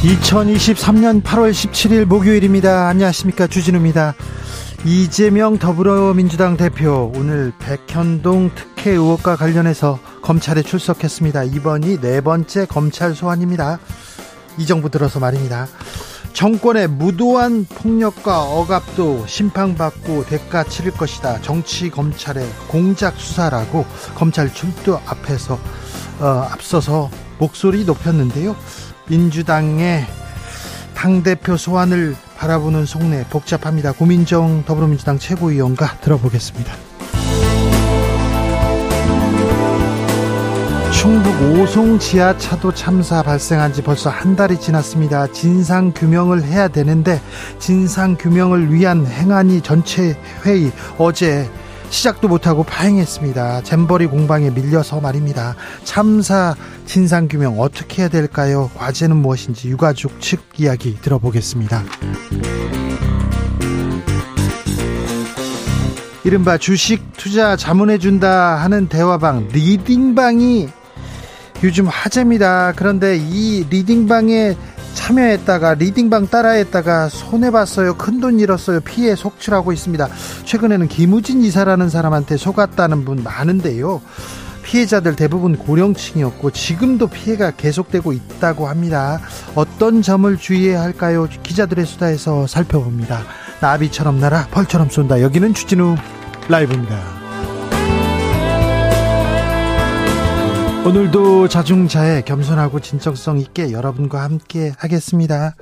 2023년 8월 17일 목요일입니다. 안녕하십니까. 주진우입니다. 이재명 더불어민주당 대표 오늘 백현동 특혜 의혹과 관련해서 검찰에 출석했습니다. 이번이 네 번째 검찰 소환입니다. 이 정부 들어서 말입니다. 정권의 무도한 폭력과 억압도 심판받고 대가 치를 것이다. 정치 검찰의 공작 수사라고 검찰 출두 앞에서 어, 앞서서 목소리 높였는데요. 민주당의 당대표 소환을 바라보는 속내 복잡합니다. 고민정 더불어민주당 최고위원과 들어보겠습니다. 충북 오송 지하차도 참사 발생한 지 벌써 한 달이 지났습니다. 진상 규명을 해야 되는데 진상 규명을 위한 행안위 전체 회의 어제 시작도 못하고 파행했습니다. 잼버리 공방에 밀려서 말입니다. 참사 진상규명 어떻게 해야 될까요? 과제는 무엇인지 유가족 측 이야기 들어보겠습니다. 이른바 주식 투자 자문해준다 하는 대화방 리딩방이 요즘 화제입니다. 그런데 이 리딩방에 참여했다가 리딩방 따라했다가 손해봤어요. 큰돈 잃었어요. 피해 속출하고 있습니다. 최근에는 김우진 이사라는 사람한테 속았다는 분 많은데요. 피해자들 대부분 고령층이었고 지금도 피해가 계속되고 있다고 합니다. 어떤 점을 주의해야 할까요? 기자들의 수다에서 살펴봅니다. 나비처럼 날아 벌처럼 쏜다. 여기는 주진우 라이브입니다. 오늘도 자중자애 겸손하고 진정성 있게 여러분과 함께 하겠습니다.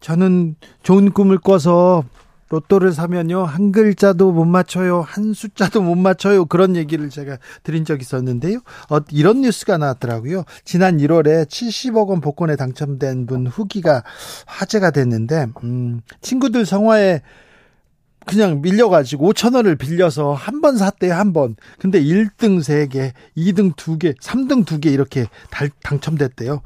저는 좋은 꿈을 꿔서 로또를 사면요 한 글자도 못 맞춰요 한 숫자도 못 맞춰요 그런 얘기를 제가 드린 적이 있었는데요 어, 이런 뉴스가 나왔더라고요 지난 1월에 70억 원 복권에 당첨된 분 후기가 화제가 됐는데 음, 친구들 성화에 그냥 밀려가지고 5천 원을 빌려서 한 번 샀대요, 한 번. 근데 1등 3개, 2등 2개, 3등 2개 이렇게 달, 당첨됐대요.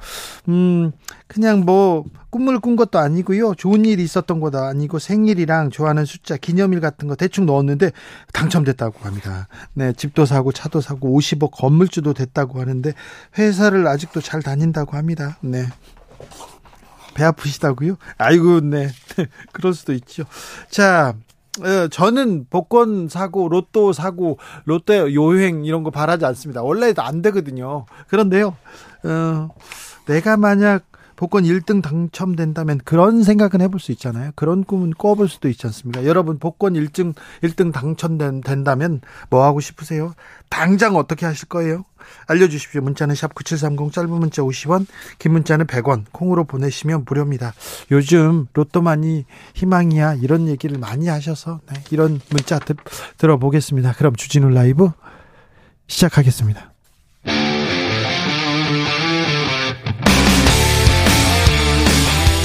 음, 그냥 뭐, 꿈을 꾼 것도 아니고요. 좋은 일이 있었던 것도 아니고 생일이랑 좋아하는 숫자, 기념일 같은 거 대충 넣었는데 당첨됐다고 합니다. 네, 집도 사고 차도 사고 50억 건물주도 됐다고 하는데 회사를 아직도 잘 다닌다고 합니다. 네. 배 아프시다고요? 아이고, 네. 그럴 수도 있죠. 자, 어, 저는 복권 사고 로또 사고 롯데 요행 이런 거 바라지 않습니다. 원래 안 되거든요. 그런데요. 어, 내가 만약 복권 1등 당첨된다면 그런 생각은 해볼 수 있잖아요. 그런 꿈은 꿔볼 수도 있지 않습니까? 여러분 복권 1등 1등 당첨된다면 뭐 하고 싶으세요? 당장 어떻게 하실 거예요? 알려주십시오. 문자는 샵 9730 짧은 문자 50원 긴 문자는 100원 콩으로 보내시면 무료입니다. 요즘 로또만이 희망이야 이런 얘기를 많이 하셔서 네, 이런 문자 들, 들어보겠습니다. 그럼 주진우 라이브 시작하겠습니다.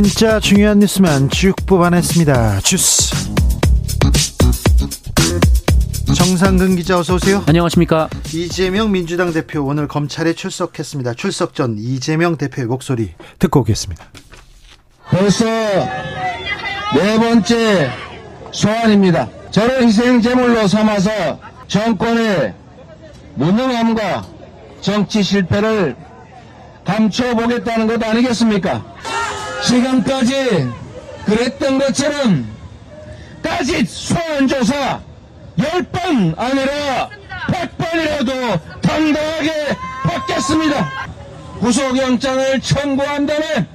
진짜 중요한 뉴스만 쭉 뽑아냈습니다. 주스. 정상근 기자 어서 오세요. 안녕하십니까. 이재명 민주당 대표 오늘 검찰에 출석했습니다. 출석 전 이재명 대표의 목소리 듣고 오겠습니다. 벌써 네 번째 소환입니다. 저를 희생 제물로 삼아서 정권의 무능함과 정치 실패를 감춰보겠다는 것 아니겠습니까? 지금까지 그랬던 것처럼 따짓 소환조사 10번 아니라 100번이라도 당당하게 받겠습니다. 구속영장을 청구한다면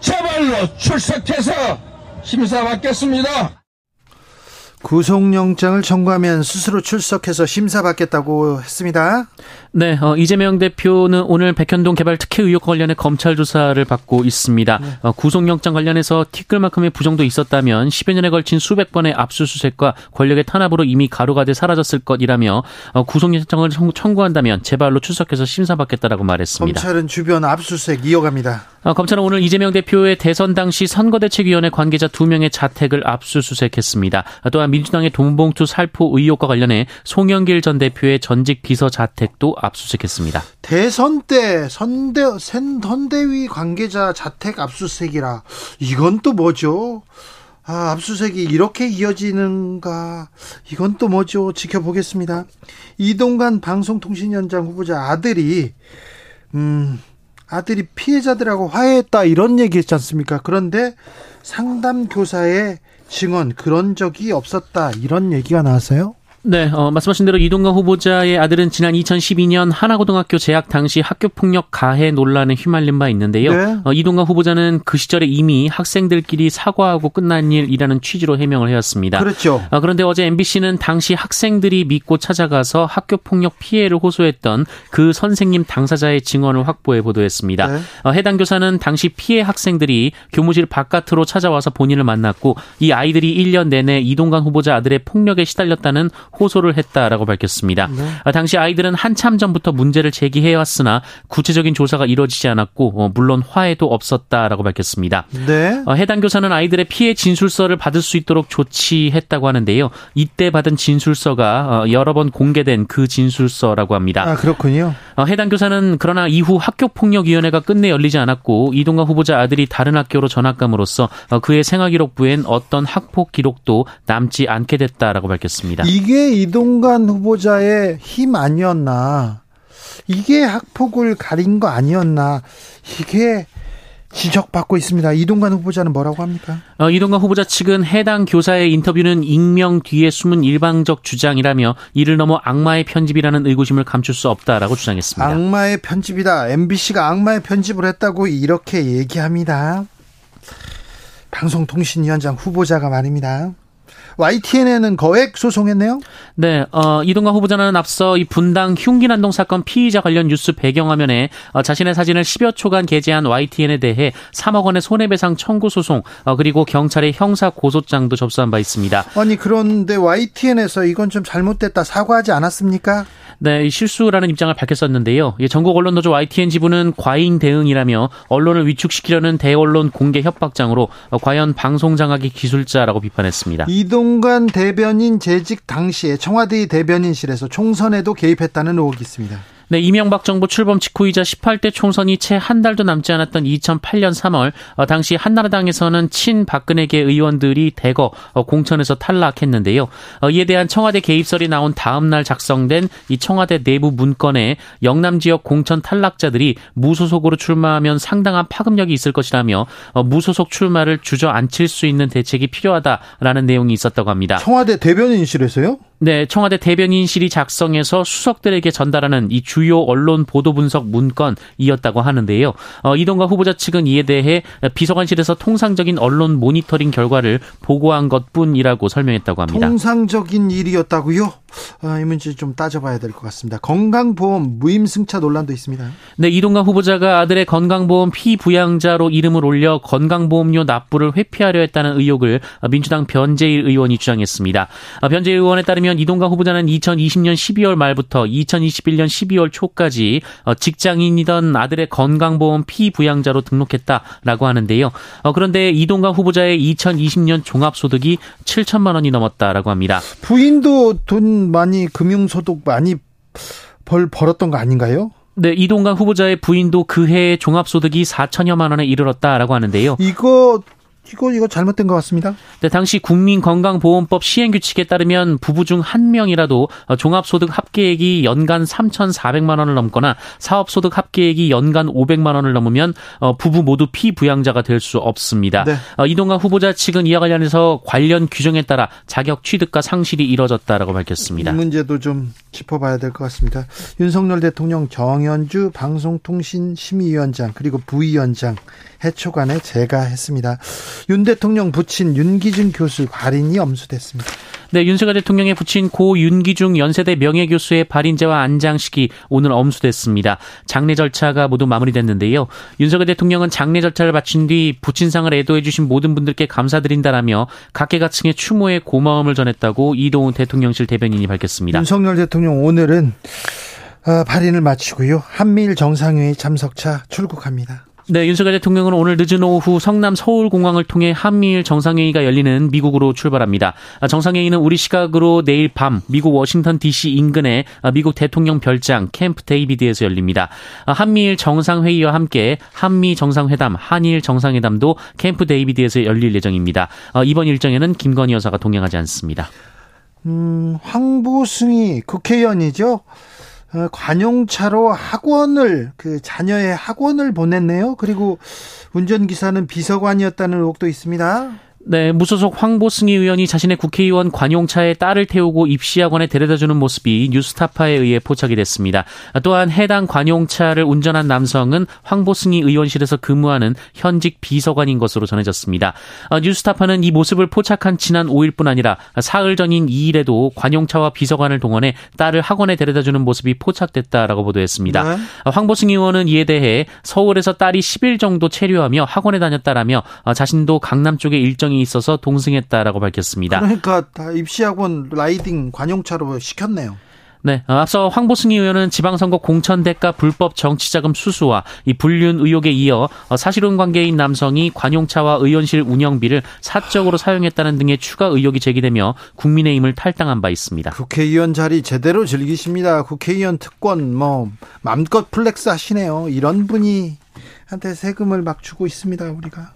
제발로 출석해서 심사받겠습니다. 구속영장을 청구하면 스스로 출석해서 심사받겠다고 했습니다. 네, 어, 이재명 대표는 오늘 백현동 개발 특혜 의혹 관련해 검찰 조사를 받고 있습니다. 네. 어, 구속영장 관련해서 티끌만큼의 부정도 있었다면 10여 년에 걸친 수백 번의 압수수색과 권력의 탄압으로 이미 가루가 돼 사라졌을 것이라며 어, 구속영장을 청구한다면 제발로 출석해서 심사받겠다라고 말했습니다. 검찰은 주변 압수수색 이어갑니다. 어, 검찰은 오늘 이재명 대표의 대선 당시 선거대책위원회 관계자 두명의 자택을 압수수색했습니다. 또한 민주당의 돈봉투 살포 의혹과 관련해 송영길 전 대표의 전직 비서 자택도 압수수색했습니다. 대선 때 선대 선대위 관계자 자택 압수수색이라 이건 또 뭐죠? 아, 압수수색이 이렇게 이어지는가? 이건 또 뭐죠? 지켜보겠습니다. 이동관 방송통신위원장 후보자 아들이 음, 아들이 피해자들하고 화해했다 이런 얘기했지 않습니까? 그런데 상담 교사의 증언 그런 적이 없었다 이런 얘기가 나왔어요. 네, 어, 말씀하신 대로 이동관 후보자의 아들은 지난 2012년 하나고등학교 재학 당시 학교폭력 가해 논란에 휘말린 바 있는데요. 네. 어, 이동관 후보자는 그 시절에 이미 학생들끼리 사과하고 끝난 일이라는 취지로 해명을 해왔습니다. 그렇죠. 어, 그런데 어제 MBC는 당시 학생들이 믿고 찾아가서 학교폭력 피해를 호소했던 그 선생님 당사자의 증언을 확보해 보도했습니다. 네. 어, 해당 교사는 당시 피해 학생들이 교무실 바깥으로 찾아와서 본인을 만났고 이 아이들이 1년 내내 이동관 후보자 아들의 폭력에 시달렸다는 호소를 했다라고 밝혔습니다. 네. 아, 당시 아이들은 한참 전부터 문제를 제기해왔으나 구체적인 조사가 이루어지지 않았고 어, 물론 화해도 없었다라고 밝혔습니다. 네. 어, 해당 교사는 아이들의 피해 진술서를 받을 수 있도록 조치했다고 하는데요. 이때 받은 진술서가 어, 여러 번 공개된 그 진술서라고 합니다. 아 그렇군요. 해당 교사는 그러나 이후 학교폭력위원회가 끝내 열리지 않았고 이동관 후보자 아들이 다른 학교로 전학 감으로써 그의 생활기록부엔 어떤 학폭 기록도 남지 않게 됐다라고 밝혔습니다. 이게 이동관 후보자의 힘 아니었나. 이게 학폭을 가린 거 아니었나. 이게 지적받고 있습니다. 이동관 후보자는 뭐라고 합니까? 어, 이동관 후보자 측은 해당 교사의 인터뷰는 익명 뒤에 숨은 일방적 주장이라며 이를 넘어 악마의 편집이라는 의구심을 감출 수 없다라고 주장했습니다. 악마의 편집이다. MBC가 악마의 편집을 했다고 이렇게 얘기합니다. 방송통신위원장 후보자가 말입니다. YTN에는 거액 소송했네요. 네, 어, 이동관 후보자는 앞서 이 분당 흉기난동 사건 피의자 관련 뉴스 배경화면에 어, 자신의 사진을 10여 초간 게재한 YTN에 대해 3억 원의 손해배상 청구 소송 어, 그리고 경찰의 형사 고소장도 접수한 바 있습니다. 아니 그런데 YTN에서 이건 좀 잘못됐다 사과하지 않았습니까? 네, 실수라는 입장을 밝혔었는데요. 전국 언론노조 YTN 지부는 과잉 대응이라며 언론을 위축시키려는 대언론 공개 협박장으로 어, 과연 방송 장악의 기술자라고 비판했습니다. 이동 관 대변인 재직 당시에 청와대 대변인실에서 총선에도 개입했다는 의혹이 있습니다. 네, 이명박 정부 출범 직후이자 18대 총선이 채 한 달도 남지 않았던 2008년 3월 어, 당시 한나라당에서는 친 박근혜계 의원들이 대거 어, 공천에서 탈락했는데요. 어, 이에 대한 청와대 개입설이 나온 다음 날 작성된 이 청와대 내부 문건에 영남 지역 공천 탈락자들이 무소속으로 출마하면 상당한 파급력이 있을 것이라며 어, 무소속 출마를 주저앉힐 수 있는 대책이 필요하다라는 내용이 있었다고 합니다. 청와대 대변인실에서요? 네, 청와대 대변인실이 작성해서 수석들에게 전달하는 이 주요 언론 보도 분석 문건이었다고 하는데요. 어, 이동관 후보자 측은 이에 대해 비서관실에서 통상적인 언론 모니터링 결과를 보고한 것뿐이라고 설명했다고 합니다. 통상적인 일이었다고요? 아, 이 문제 좀 따져봐야 될 것 같습니다. 건강보험 무임승차 논란도 있습니다. 네, 이동관 후보자가 아들의 건강보험 피부양자로 이름을 올려 건강보험료 납부를 회피하려 했다는 의혹을 민주당 변재일 의원이 주장했습니다. 아, 변재일 의원에 따르면 이동관 후보자는 2020년 12월 말부터 2021년 12월 초까지 어, 직장인이던 아들의 건강보험 피부양자로 등록했다라고 하는데요. 어, 그런데 이동관 후보자의 2020년 종합소득이 7천만 원이 넘었다라고 합니다. 부인도 돈 많이 금융 소득 많이 벌 벌었던 거 아닌가요? 네, 이동관 후보자의 부인도 그해 종합소득이 4천여만 원에 이르렀다라고 하는데요. 이거 이거 이거 잘못된 것 같습니다. 네, 당시 국민건강보험법 시행 규칙에 따르면 부부 중 한 명이라도 종합소득 합계액이 연간 3,400만 원을 넘거나 사업소득 합계액이 연간 500만 원을 넘으면 어, 부부 모두 피부양자가 될 수 없습니다. 네. 어, 이동관 후보자 측은 이와 관련해서 관련 규정에 따라 자격 취득과 상실이 이뤄졌다라고 밝혔습니다. 이 문제도 좀 짚어봐야 될 것 같습니다. 윤석열 대통령 정현주 방송통신심의위원장 그리고 부위원장 해초간에 제가 했습니다. 윤 대통령 부친 윤기준 교수 발인이 엄수됐습니다. 네, 윤석열 대통령의 부친 고 윤기중 연세대 명예교수의 발인제와 안장식이 오늘 엄수됐습니다. 장례 절차가 모두 마무리됐는데요. 윤석열 대통령은 장례 절차를 마친 뒤 부친상을 애도해 주신 모든 분들께 감사드린다라며 각계각층의 추모에 고마움을 전했다고 이동훈 대통령실 대변인이 밝혔습니다. 윤석열 대통령 오늘은 어, 발인을 마치고요. 한미일 정상회의 참석차 출국합니다. 네, 윤석열 대통령은 오늘 늦은 오후 성남 서울공항을 통해 한미일 정상회의가 열리는 미국으로 출발합니다. 정상회의는 우리 시각으로 내일 밤 미국 워싱턴 DC 인근의 미국 대통령 별장 캠프 데이비드에서 열립니다. 한미일 정상회의와 함께 한미 정상회담, 한일 정상회담도 캠프 데이비드에서 열릴 예정입니다. 이번 일정에는 김건희 여사가 동행하지 않습니다. 음, 황보승이 국회의원이죠. 어, 관용차로 학원을 그 자녀의 학원을 보냈네요. 그리고 운전기사는 비서관이었다는 의혹도 있습니다. 네, 무소속 황보승희 의원이 자신의 국회의원 관용차에 딸을 태우고 입시학원에 데려다주는 모습이 뉴스타파에 의해 포착이 됐습니다. 또한 해당 관용차를 운전한 남성은 황보승희 의원실에서 근무하는 현직 비서관인 것으로 전해졌습니다. 어, 뉴스타파는 이 모습을 포착한 지난 5일뿐 아니라 사흘 전인 2일에도 관용차와 비서관을 동원해 딸을 학원에 데려다주는 모습이 포착됐다라고 보도했습니다. 네. 어, 황보승희 의원은 이에 대해 서울에서 딸이 10일 정도 체류하며 학원에 다녔다라며 어, 자신도 강남 쪽에 일정 일정이 있어서 동승했다라고 밝혔습니다. 그러니까 다 입시학원 라이딩 관용차로 시켰네요. 네, 앞서 황보승희 의원은 지방선거 공천 대가 불법 정치자금 수수와 이 불륜 의혹에 이어 사실혼 관계인 남성이 관용차와 의원실 운영비를 사적으로 사용했다는 등의 추가 의혹이 제기되며 국민의힘을 탈당한 바 있습니다. 국회의원 자리 제대로 즐기십니다. 국회의원 특권 뭐 맘껏 flex 하시네요. 이런 분이 한테 세금을 막 주고 있습니다. 우리가.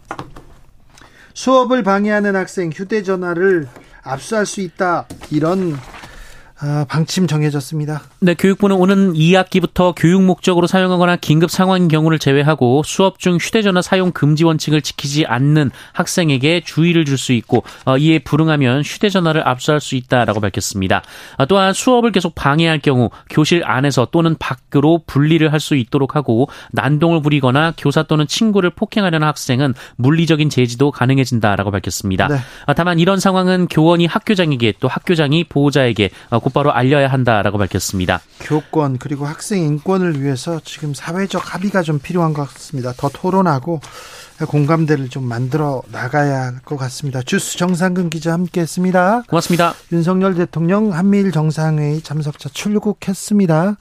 수업을 방해하는 학생 휴대전화를 압수할 수 있다. 이런 아, 방침 정해졌습니다. 네, 교육부는 오는 2학기부터 교육 목적으로 사용하거나 긴급 상황인 경우를 제외하고 수업 중 휴대전화 사용 금지 원칙을 지키지 않는 학생에게 주의를 줄 수 있고 어, 이에 불응하면 휴대전화를 압수할 수 있다라고 밝혔습니다. 아, 또한 수업을 계속 방해할 경우 교실 안에서 또는 밖으로 분리를 할 수 있도록 하고 난동을 부리거나 교사 또는 친구를 폭행하려는 학생은 물리적인 제지도 가능해진다라고 밝혔습니다. 네. 아, 다만 이런 상황은 교원이 학교장에게 또 학교장이 보호자에게 어, 곧바로 알려야 한다라고 밝혔습니다. 교권 그리고 학생 인권을 위해서 지금 사회적 합의가 좀 필요한 것 같습니다. 더 토론하고 공감대를 좀 만들어 나가야 할 것 같습니다. 주스 정상근 기자 함께했습니다. 고맙습니다. 윤석열 대통령 한미일 정상회의 참석자 출국했습니다.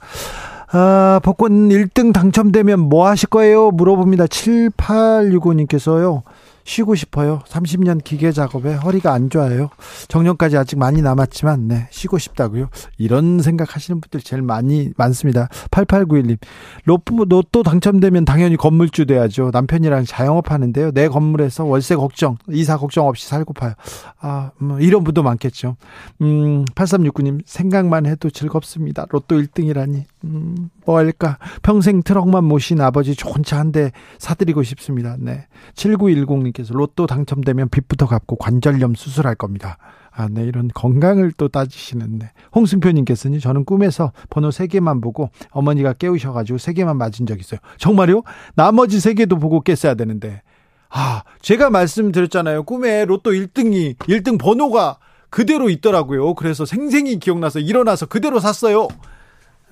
아, 복권 1등 당첨되면 뭐 하실 거예요? 물어봅니다. 7865님께서요. 쉬고 싶어요. 30년 기계 작업에 허리가 안 좋아요. 정년까지 아직 많이 남았지만, 네, 쉬고 싶다고요. 이런 생각 하시는 분들 제일 많이 많습니다. 8891님, 로또, 로또 당첨되면 당연히 건물주 돼야죠. 남편이랑 자영업 하는데요. 내 건물에서 월세 걱정, 이사 걱정 없이 살고 파요. 아, 뭐, 이런 분도 많겠죠. 음, 8369님, 생각만 해도 즐겁습니다. 로또 1등이라니. 음, 뭐 할까? 평생 트럭만 모신 아버지 좋은 차 한 대 사드리고 싶습니다. 네. 7910님께서 로또 당첨되면 빚부터 갚고 관절염 수술할 겁니다. 아, 네, 이런 건강을 또 따지시는데. 홍승표님께서는 저는 꿈에서 번호 3개만 보고 어머니가 깨우셔가지고 3개만 맞은 적 있어요. 정말요? 나머지 3개도 보고 깼어야 되는데. 아, 제가 말씀드렸잖아요. 꿈에 로또 1등이, 1등 번호가 그대로 있더라고요. 그래서 생생히 기억나서 일어나서 그대로 샀어요.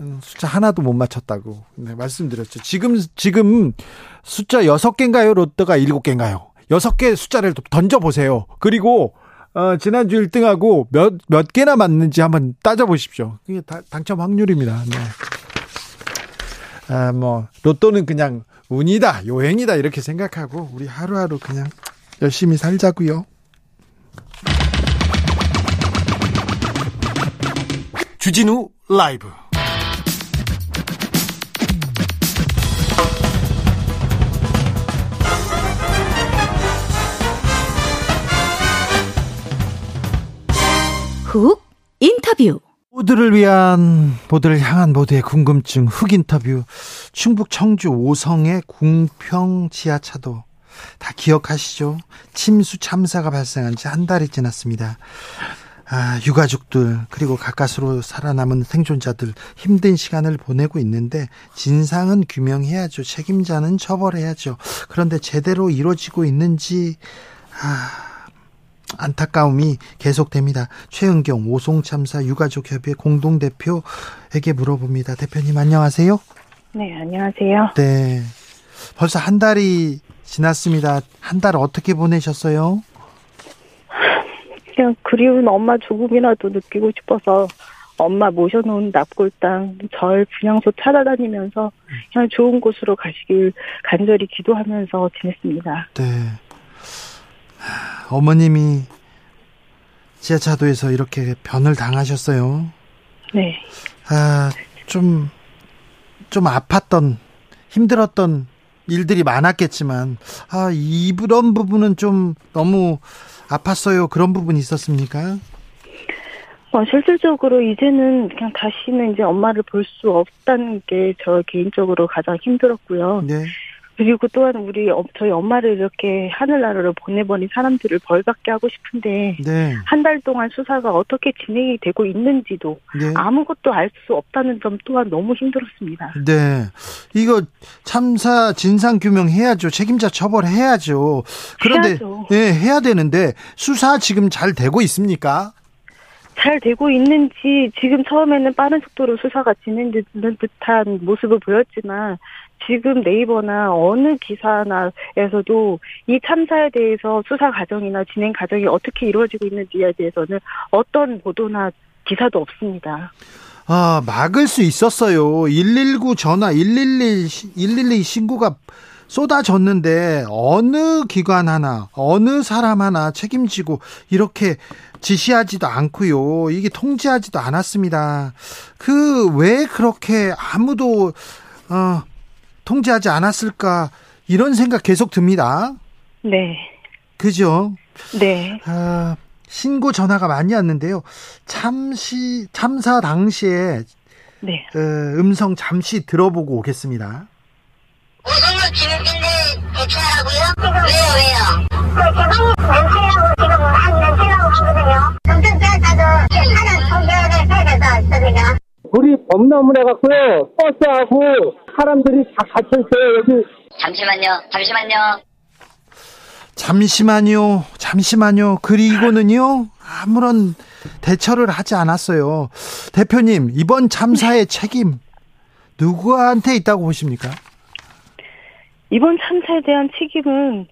음, 숫자 하나도 못 맞췄다고 네, 말씀드렸죠. 지금 지금 숫자 6개인가요? 롯데가 7개인가요? 6개 숫자를 던져 보세요. 그리고 어, 지난주 1등하고 몇, 몇 개나 맞는지 한번 따져보십시오. 그게 다, 당첨 확률입니다. 네. 아, 뭐, 로또는 그냥 운이다, 요행이다, 이렇게 생각하고, 우리 하루하루 그냥 열심히 살자고요 주진우 라이브 훅 인터뷰. 모두를 위한 모두를 향한 모두의 궁금증 흑 인터뷰 충북 청주 오성의 궁평 지하차도 다 기억하시죠? 침수 참사가 발생한 지 한 달이 지났습니다. 아, 유가족들 그리고 가까스로 살아남은 생존자들 힘든 시간을 보내고 있는데 진상은 규명해야죠. 책임자는 처벌해야죠. 그런데 제대로 이루어지고 있는지 아 안타까움이 계속됩니다. 최은경 오송참사 유가족협의 공동대표에게 물어봅니다. 대표님 안녕하세요. 네, 안녕하세요. 네. 벌써 한 달이 지났습니다. 한 달 어떻게 보내셨어요? 그냥 그리운 엄마 조금이라도 느끼고 싶어서 엄마 모셔놓은 납골당, 절 분향소 찾아다니면서 그냥 좋은 곳으로 가시길 간절히 기도하면서 지냈습니다. 네. 어머님이 지하차도에서 이렇게 변을 당하셨어요. 네. 아, 좀, 좀 아팠던, 힘들었던 일들이 많았겠지만, 아, 이런 부분은 좀 너무 아팠어요. 그런 부분이 있었습니까? 어, 실질적으로 이제는 그냥 다시는 이제 엄마를 볼 수 없다는 게 저 개인적으로 가장 힘들었고요. 네. 그리고 또한 우리 어- 저희 엄마를 이렇게 하늘나라로 보내버린 사람들을 벌받게 하고 싶은데 네. 한달 동안 수사가 어떻게 진행이 되고 있는지도 네. 아무것도 알 수 없다는 점 또한 너무 힘들었습니다. 네. 이거 참사 진상 규명 해야죠. 책임자 처벌해야죠. 그런데 해야죠. 네, 해야 되는데 수사 지금 잘 되고 있습니까? 잘 되고 있는지 지금 처음에는 빠른 속도로 수사가 진행되는 듯한 모습을 보였지만 지금 네이버나 어느 기사나에서도 이 참사에 대해서 수사 과정이나 진행 과정이 어떻게 이루어지고 있는지에 대해서는 어떤 보도나 기사도 없습니다. 아, 막을 수 있었어요. 119 전화, 112, 112 신고가 쏟아졌는데 어느 기관 하나, 어느 사람 하나 책임지고 이렇게 지시하지도 않고요. 이게 통제하지도 않았습니다. 그 왜 그렇게 아무도 어, 통제하지 않았을까 이런 생각 계속 듭니다. 네. 그죠? 네. 아, 신고 전화가 많이 왔는데요. 참시 참사 당시에 네. 어, 음성 잠시 들어보고 오겠습니다. 오성을 진행진대 대처하라고요? 왜요, 왜요? 그 지금 한 통제를 해야. 우리 범람을 해갖고요. 버스하고 사람들이 다 갇혀있어요. 여기 잠시만요, 잠시만요. 잠시만요, 잠시만요. 그리고는요, 아무런 대처를 하지 않았어요. 대표님, 이번 참사의 책임, 누구한테 있다고 보십니까? 이번 참사에 대한 책임은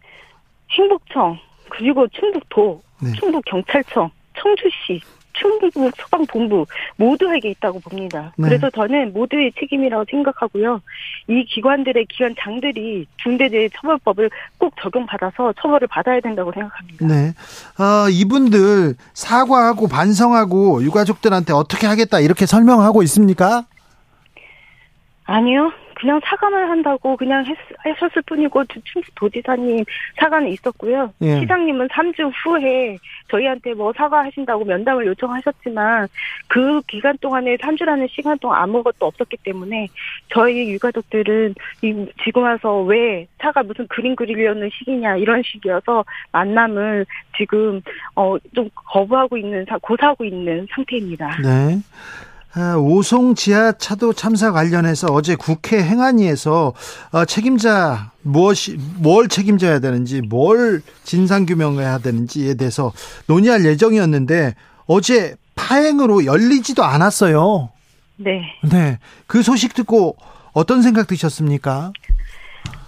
행복청, 그리고 충북도, 네. 충북 경찰청, 청주시, 충북 소방본부 모두에게 있다고 봅니다. 네. 그래서 저는 모두의 책임이라고 생각하고요. 이 기관들의 기관장들이 중대재해처벌법을 꼭 적용받아서 처벌을 받아야 된다고 생각합니다. 네. 어, 이분들 사과하고 반성하고 유가족들한테 어떻게 하겠다 이렇게 설명하고 있습니까? 아니요. 그냥 사과만 한다고 그냥 했, 하셨을 뿐이고 충북 도지사님 사과는 있었고요. 예. 시장님은 3주 후에 저희한테 뭐 사과하신다고 면담을 요청하셨지만 그 기간 동안에 3주라는 시간 동안 아무것도 없었기 때문에 저희 유가족들은 이- 지금 와서 왜 사과 무슨 그림 그리려는 시기냐 이런 식이어서 만남을 지금 어 좀 거부하고 있는 사- 고사하고 있는 상태입니다. 네. 아, 오송 지하차도 참사 관련해서 어제 국회 행안위에서 어, 책임자 무엇이 뭘 책임져야 되는지 뭘 진상 규명해야 되는지에 대해서 논의할 예정이었는데 어제 파행으로 열리지도 않았어요. 네. 네. 그 소식 듣고 어떤 생각 드셨습니까?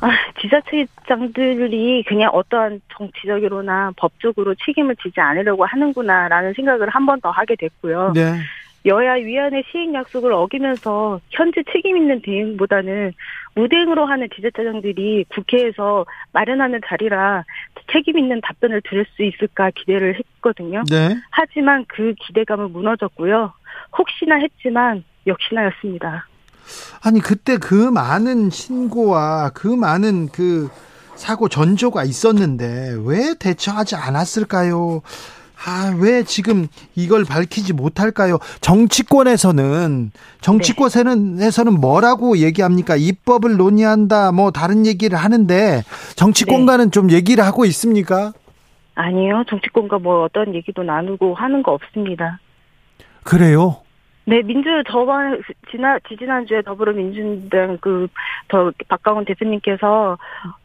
아, 지자체장들이 그냥 어떠한 정치적으로나 법적으로 책임을 지지 않으려고 하는구나라는 생각을 한 번 더 하게 됐고요. 네. 여야 위원회 시행 약속을 어기면서 현재 책임 있는 대응보다는 무대응으로 하는 지자체장들이 국회에서 마련하는 자리라 책임 있는 답변을 들을 수 있을까 기대를 했거든요. 네. 하지만 그 기대감은 무너졌고요. 혹시나 했지만 역시나였습니다. 아니 그때 그 많은 신고와 그 많은 그 사고 전조가 있었는데 왜 대처하지 않았을까요? 아, 왜 지금 이걸 밝히지 못할까요? 정치권에서는, 정치권에서는 뭐라고 얘기합니까? 입법을 논의한다, 뭐 다른 얘기를 하는데, 정치권과는 좀 얘기를 하고 있습니까? 아니요. 정치권과 뭐 어떤 얘기도 나누고 하는 거 없습니다. 그래요? 네, 민주 저번 지난 지지난주에 더불어민주당 그더 박강원 대표님께서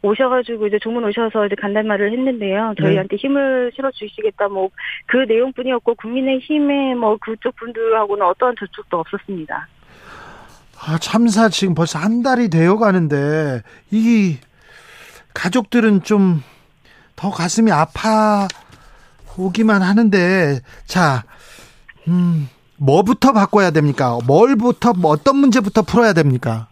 오셔가지고 이제 조문 오셔서 이제 간단말을 했는데요. 저희한테 힘을 실어 주시겠다 뭐 그 내용뿐이었고 국민의힘의 뭐 그쪽 분들하고는 어떠한 접촉도 없었습니다. 아, 참사 지금 벌써 한 달이 되어 가는데 이 가족들은 좀 더 가슴이 아파 오기만 하는데 자, 음. 뭐부터 바꿔야 됩니까? 뭘부터 뭐 어떤 문제부터 풀어야 됩니까?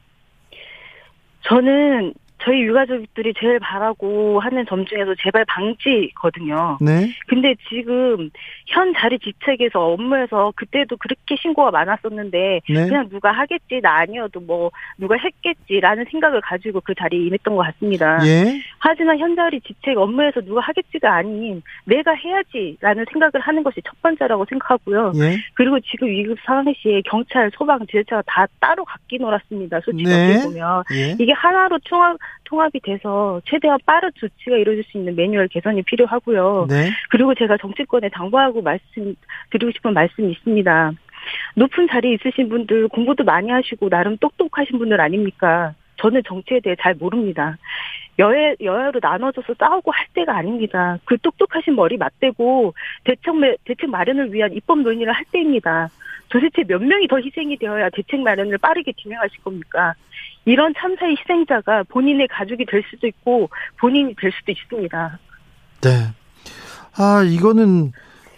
저는 저희 유가족들이 제일 바라고 하는 점 중에서 재발 방지거든요. 네. 근데 지금 현 자리 지책에서 업무에서 그때도 그렇게 신고가 많았었는데 네. 그냥 누가 하겠지 나 아니어도 뭐 누가 했겠지라는 생각을 가지고 그 자리에 임했던 것 같습니다. 예. 하지만 현 자리 지책 업무에서 누가 하겠지가 아닌 내가 해야지라는 생각을 하는 것이 첫 번째라고 생각하고요. 예. 그리고 지금 위급 상황 시에 경찰, 소방, 지자체가 다 따로 각기 놀았습니다. 솔직히 네. 보면 예. 이게 하나로 통합 통합이 돼서 최대한 빠른 조치가 이루어질 수 있는 매뉴얼 개선이 필요하고요. 네. 그리고 제가 정치권에 당부하고 말씀 드리고 싶은 말씀이 있습니다. 높은 자리에 있으신 분들 공부도 많이 하시고 나름 똑똑하신 분들 아닙니까? 저는 정치에 대해 잘 모릅니다. 여야, 여야로 나눠져서 싸우고 할 때가 아닙니다. 그 똑똑하신 머리 맞대고 대책, 매- 대책 마련을 위한 입법 논의를 할 때입니다. 도대체 몇 명이 더 희생이 되어야 대책 마련을 빠르게 진행하실 겁니까? 이런 참사의 희생자가 본인의 가족이 될 수도 있고 본인이 될 수도 있습니다. 네. 아, 이거는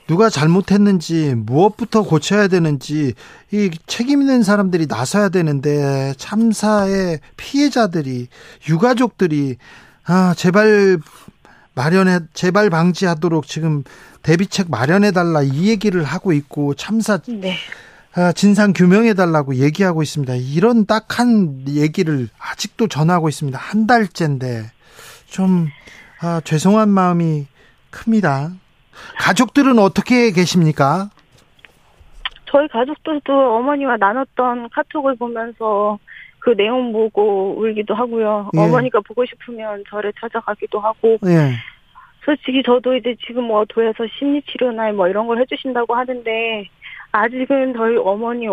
누가 잘못했는지 무엇부터 고쳐야 되는지 이 책임 있는 사람들이 나서야 되는데 참사의 피해자들이 유가족들이 아, 제발 마련해 제발 방지하도록 지금 대비책 마련해 달라 이 얘기를 하고 있고 참사 네. 아, 진상 규명해 달라고 얘기하고 있습니다. 이런 딱한 얘기를 아직도 전하고 있습니다. 한 달째인데 좀 아, 죄송한 마음이 큽니다. 가족들은 어떻게 계십니까? 저희 가족들도 어머니와 나눴던 카톡을 보면서 그 내용 보고 울기도 하고요. 예. 어머니가 보고 싶으면 저를 찾아가기도 하고 예. 솔직히 저도 이제 지금 뭐 도에서 심리치료나 뭐 이런 걸 해주신다고 하는데 아직은 저희 어머니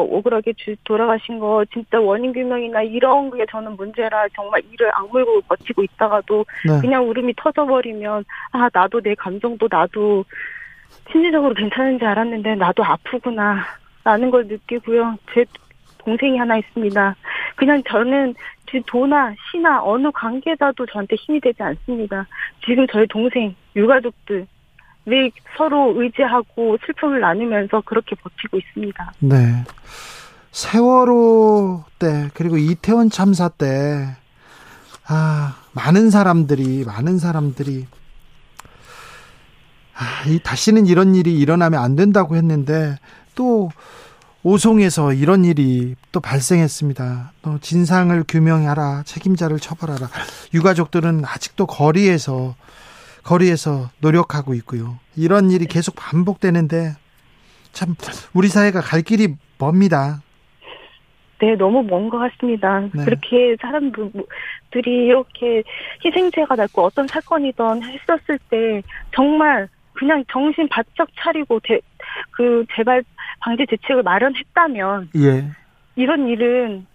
주- 돌아가신 거 진짜 원인 규명이나 이런 게 저는 문제라 정말 이를 악물고 버티고 있다가도 네. 그냥 울음이 터져버리면 아 나도 내 감정도 나도 심리적으로 괜찮은지 알았는데 나도 아프구나 라는 걸 느끼고요. 제 동생이 하나 있습니다. 그냥 저는 지- 도나 시나 어느 관계자도 저한테 힘이 되지 않습니다. 지금 저희 동생, 유가족들 늘 서로 의지하고 슬픔을 나누면서 그렇게 버티고 있습니다. 네. 세월호 때 그리고 이태원 참사 때 아, 많은 사람들이 많은 사람들이 아, 이 다시는 이런 일이 일어나면 안 된다고 했는데 또 오송에서 이런 일이 또 발생했습니다. 또 진상을 규명하라, 책임자를 처벌하라. 유가족들은 아직도 거리에서 거리에서 노력하고 있고요. 이런 일이 계속 반복되는데 참 우리 사회가 갈 길이 멉니다. 네, 너무 먼 것 같습니다. 네. 그렇게 사람들이 이렇게 희생자가 났고 어떤 사건이든 했었을 때 정말 그냥 정신 바짝 차리고 대, 그 재발 방지 대책을 마련했다면 예. 이런 일은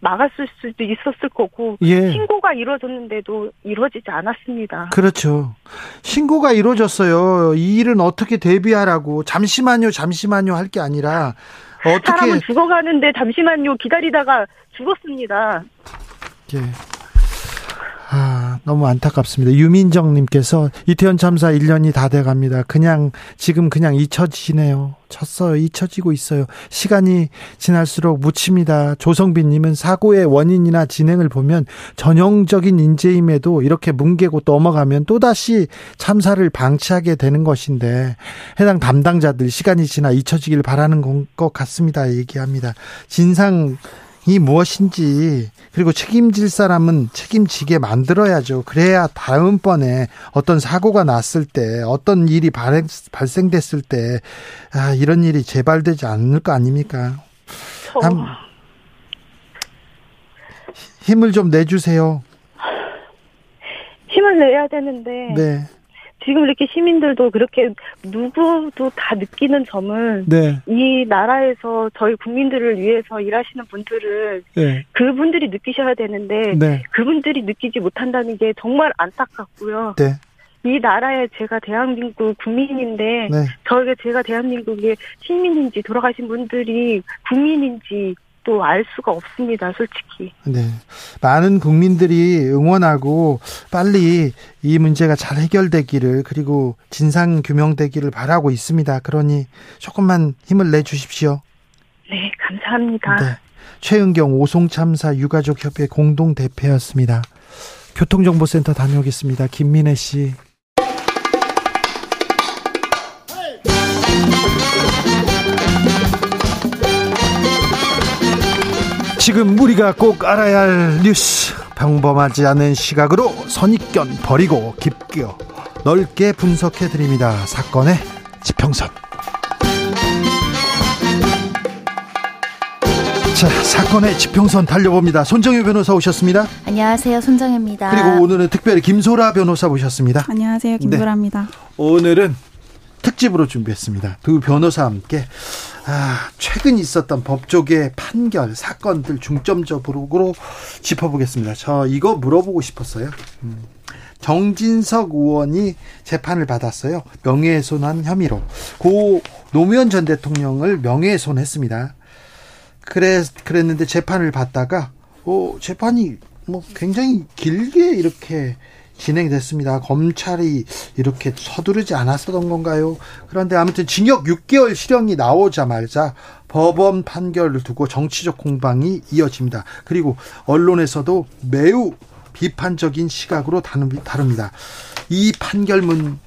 막았을 수도 있었을 거고 예. 신고가 이루어졌는데도 이루어지지 않았습니다. 그렇죠. 신고가 이루어졌어요. 이 일은 어떻게 대비하라고. 잠시만요, 잠시만요 할 게 아니라 어떻게 사람은 죽어가는데 잠시만요 기다리다가 죽었습니다. 예. 아, 너무 안타깝습니다. 유민정 님께서 이태원 참사 1년이 다 돼 갑니다. 그냥, 지금 그냥 잊혀지네요. 쳤어요. 잊혀지고 있어요. 시간이 지날수록 묻힙니다. 조성빈 님은 사고의 원인이나 진행을 보면 전형적인 인재임에도 이렇게 뭉개고 넘어가면 또다시 참사를 방치하게 되는 것인데 해당 담당자들 시간이 지나 잊혀지길 바라는 건- 것 같습니다. 얘기합니다. 진상 무엇인지 그리고 책임질 사람은 책임지게 만들어야죠. 그래야 다음번에 어떤 사고가 났을 때 어떤 일이 발생됐을 때 아, 이런 일이 재발되지 않을 거 아닙니까? 저... 한, 힘을 좀 내주세요. 힘을 내야 되는데 네. 지금 이렇게 시민들도 그렇게 누구도 다 느끼는 점은 네. 이 나라에서 저희 국민들을 위해서 일하시는 분들을 네. 그분들이 느끼셔야 되는데 네. 그분들이 느끼지 못한다는 게 정말 안타깝고요. 네. 이 나라에 제가 대한민국 국민인데 네. 저에게 제가 대한민국의 시민인지 돌아가신 분들이 국민인지 또 알 수가 없습니다, 솔직히. 네. 많은 국민들이 응원하고 빨리 이 문제가 잘 해결되기를 그리고 진상 규명되기를 바라고 있습니다. 그러니 조금만 힘을 내 주십시오. 네, 감사합니다. 네. 최은경 오송참사 유가족 협회 공동 대표였습니다. 교통정보센터 다녀오겠습니다. 김민혜 씨. 지금 우리가 꼭 알아야 할 뉴스 평범하지 않은 시각으로 선입견 버리고 깊게 넓게 분석해 드립니다. 사건의 지평선. 자, 사건의 지평선 달려봅니다. 손정혜 변호사 오셨습니다. 안녕하세요. 손정혜입니다. 그리고 오늘은 특별히 김소라 변호사 모셨습니다. 안녕하세요. 김소라입니다. 네. 오늘은 특집으로 준비했습니다. 두 변호사와 함께 아, 최근 있었던 법조계 판결 사건들 중점적으로 짚어보겠습니다. 저 이거 물어보고 싶었어요. 음. 정진석 의원이 재판을 받았어요. 명예훼손한 혐의로 고 노무현 전 대통령을 명예훼손했습니다. 그래 그랬는데 재판을 받다가 어, 재판이 뭐 굉장히 길게 이렇게 진행됐습니다. 검찰이 이렇게 서두르지 않았었던 건가요? 그런데 아무튼 징역 6개월 실형이 나오자마자 법원 판결을 두고 정치적 공방이 이어집니다. 그리고 언론에서도 매우 비판적인 시각으로 다룹니다. 이 판결문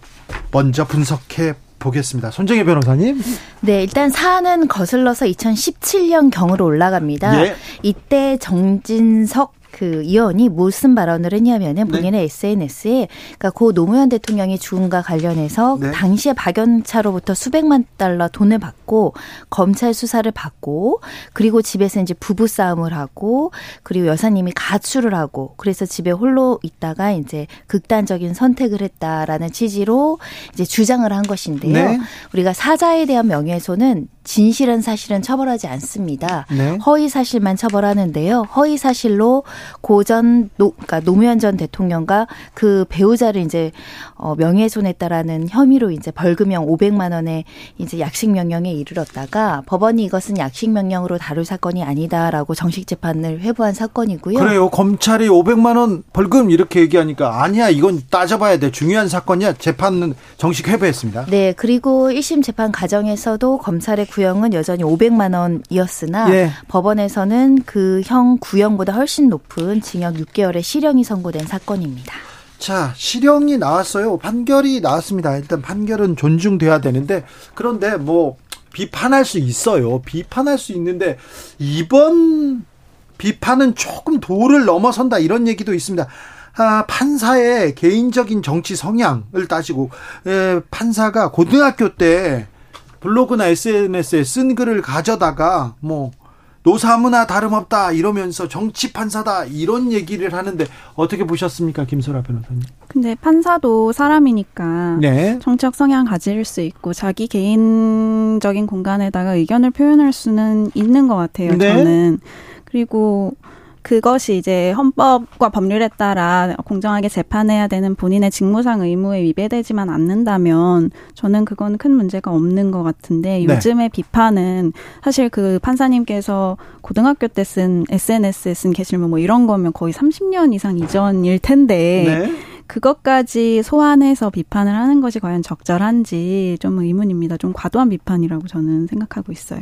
먼저 분석해 보겠습니다. 손정혜 변호사님. 네, 일단 사안은 거슬러서 2017년 경으로 올라갑니다. 예. 이때 정진석 그 의원이 무슨 발언을 했냐면은 네. 본인의 네. SNS에 그러니까 고 노무현 대통령이 죽음과 관련해서 네. 당시에 박연차로부터 수백만 달러 돈을 받고 검찰 수사를 받고 그리고 집에서 이제 부부 싸움을 하고 그리고 여사님이 가출을 하고 그래서 집에 홀로 있다가 이제 극단적인 선택을 했다라는 취지로 이제 주장을 한 것인데요. 네. 우리가 사자에 대한 명예훼손은 진실은 사실은 처벌하지 않습니다. 네. 허위 사실만 처벌하는데요. 허위 사실로 고전 노 그러니까 노무현 전 대통령과 그 배우자를 이제 어 명예훼손했다라는 혐의로 이제 벌금형 500만 원의 이제 약식 명령에 이르렀다가 법원이 이것은 약식 명령으로 다룰 사건이 아니다라고 정식 재판을 회부한 사건이고요. 그래요. 검찰이 500만 원 벌금 이렇게 얘기하니까 아니야. 이건 따져봐야 돼. 중요한 사건이야. 재판은 정식 회부했습니다. 네. 그리고 1심 재판 과정에서도 검찰의 구형은 여전히 500만 원이었으나 예. 법원에서는 그 형 구형보다 훨씬 높은 징역 6개월의 실형이 선고된 사건입니다. 자, 실형이 나왔어요. 판결이 나왔습니다. 일단 판결은 존중돼야 되는데 그런데 뭐 비판할 수 있어요. 비판할 수 있는데 이번 비판은 조금 도를 넘어선다 이런 얘기도 있습니다. 아, 판사의 개인적인 정치 성향을 따지고 에, 판사가 고등학교 때 블로그나 SNS에 쓴 글을 가져다가 뭐 노사무나 다름없다 이러면서 정치 판사다 이런 얘기를 하는데 어떻게 보셨습니까 김소라 변호사님? 근데 판사도 사람이니까 네. 정치적 성향 가질 수 있고 자기 개인적인 공간에다가 의견을 표현할 수는 있는 것 같아요. 네. 저는 그리고 그것이 이제 헌법과 법률에 따라 공정하게 재판해야 되는 본인의 직무상 의무에 위배되지만 않는다면 저는 그건 큰 문제가 없는 것 같은데 네. 요즘의 비판은 사실 그 판사님께서 고등학교 때 쓴 SNS에 쓴 게시물 뭐 이런 거면 거의 30년 이상 이전일 텐데 네. 그것까지 소환해서 비판을 하는 것이 과연 적절한지 좀 의문입니다. 좀 과도한 비판이라고 저는 생각하고 있어요.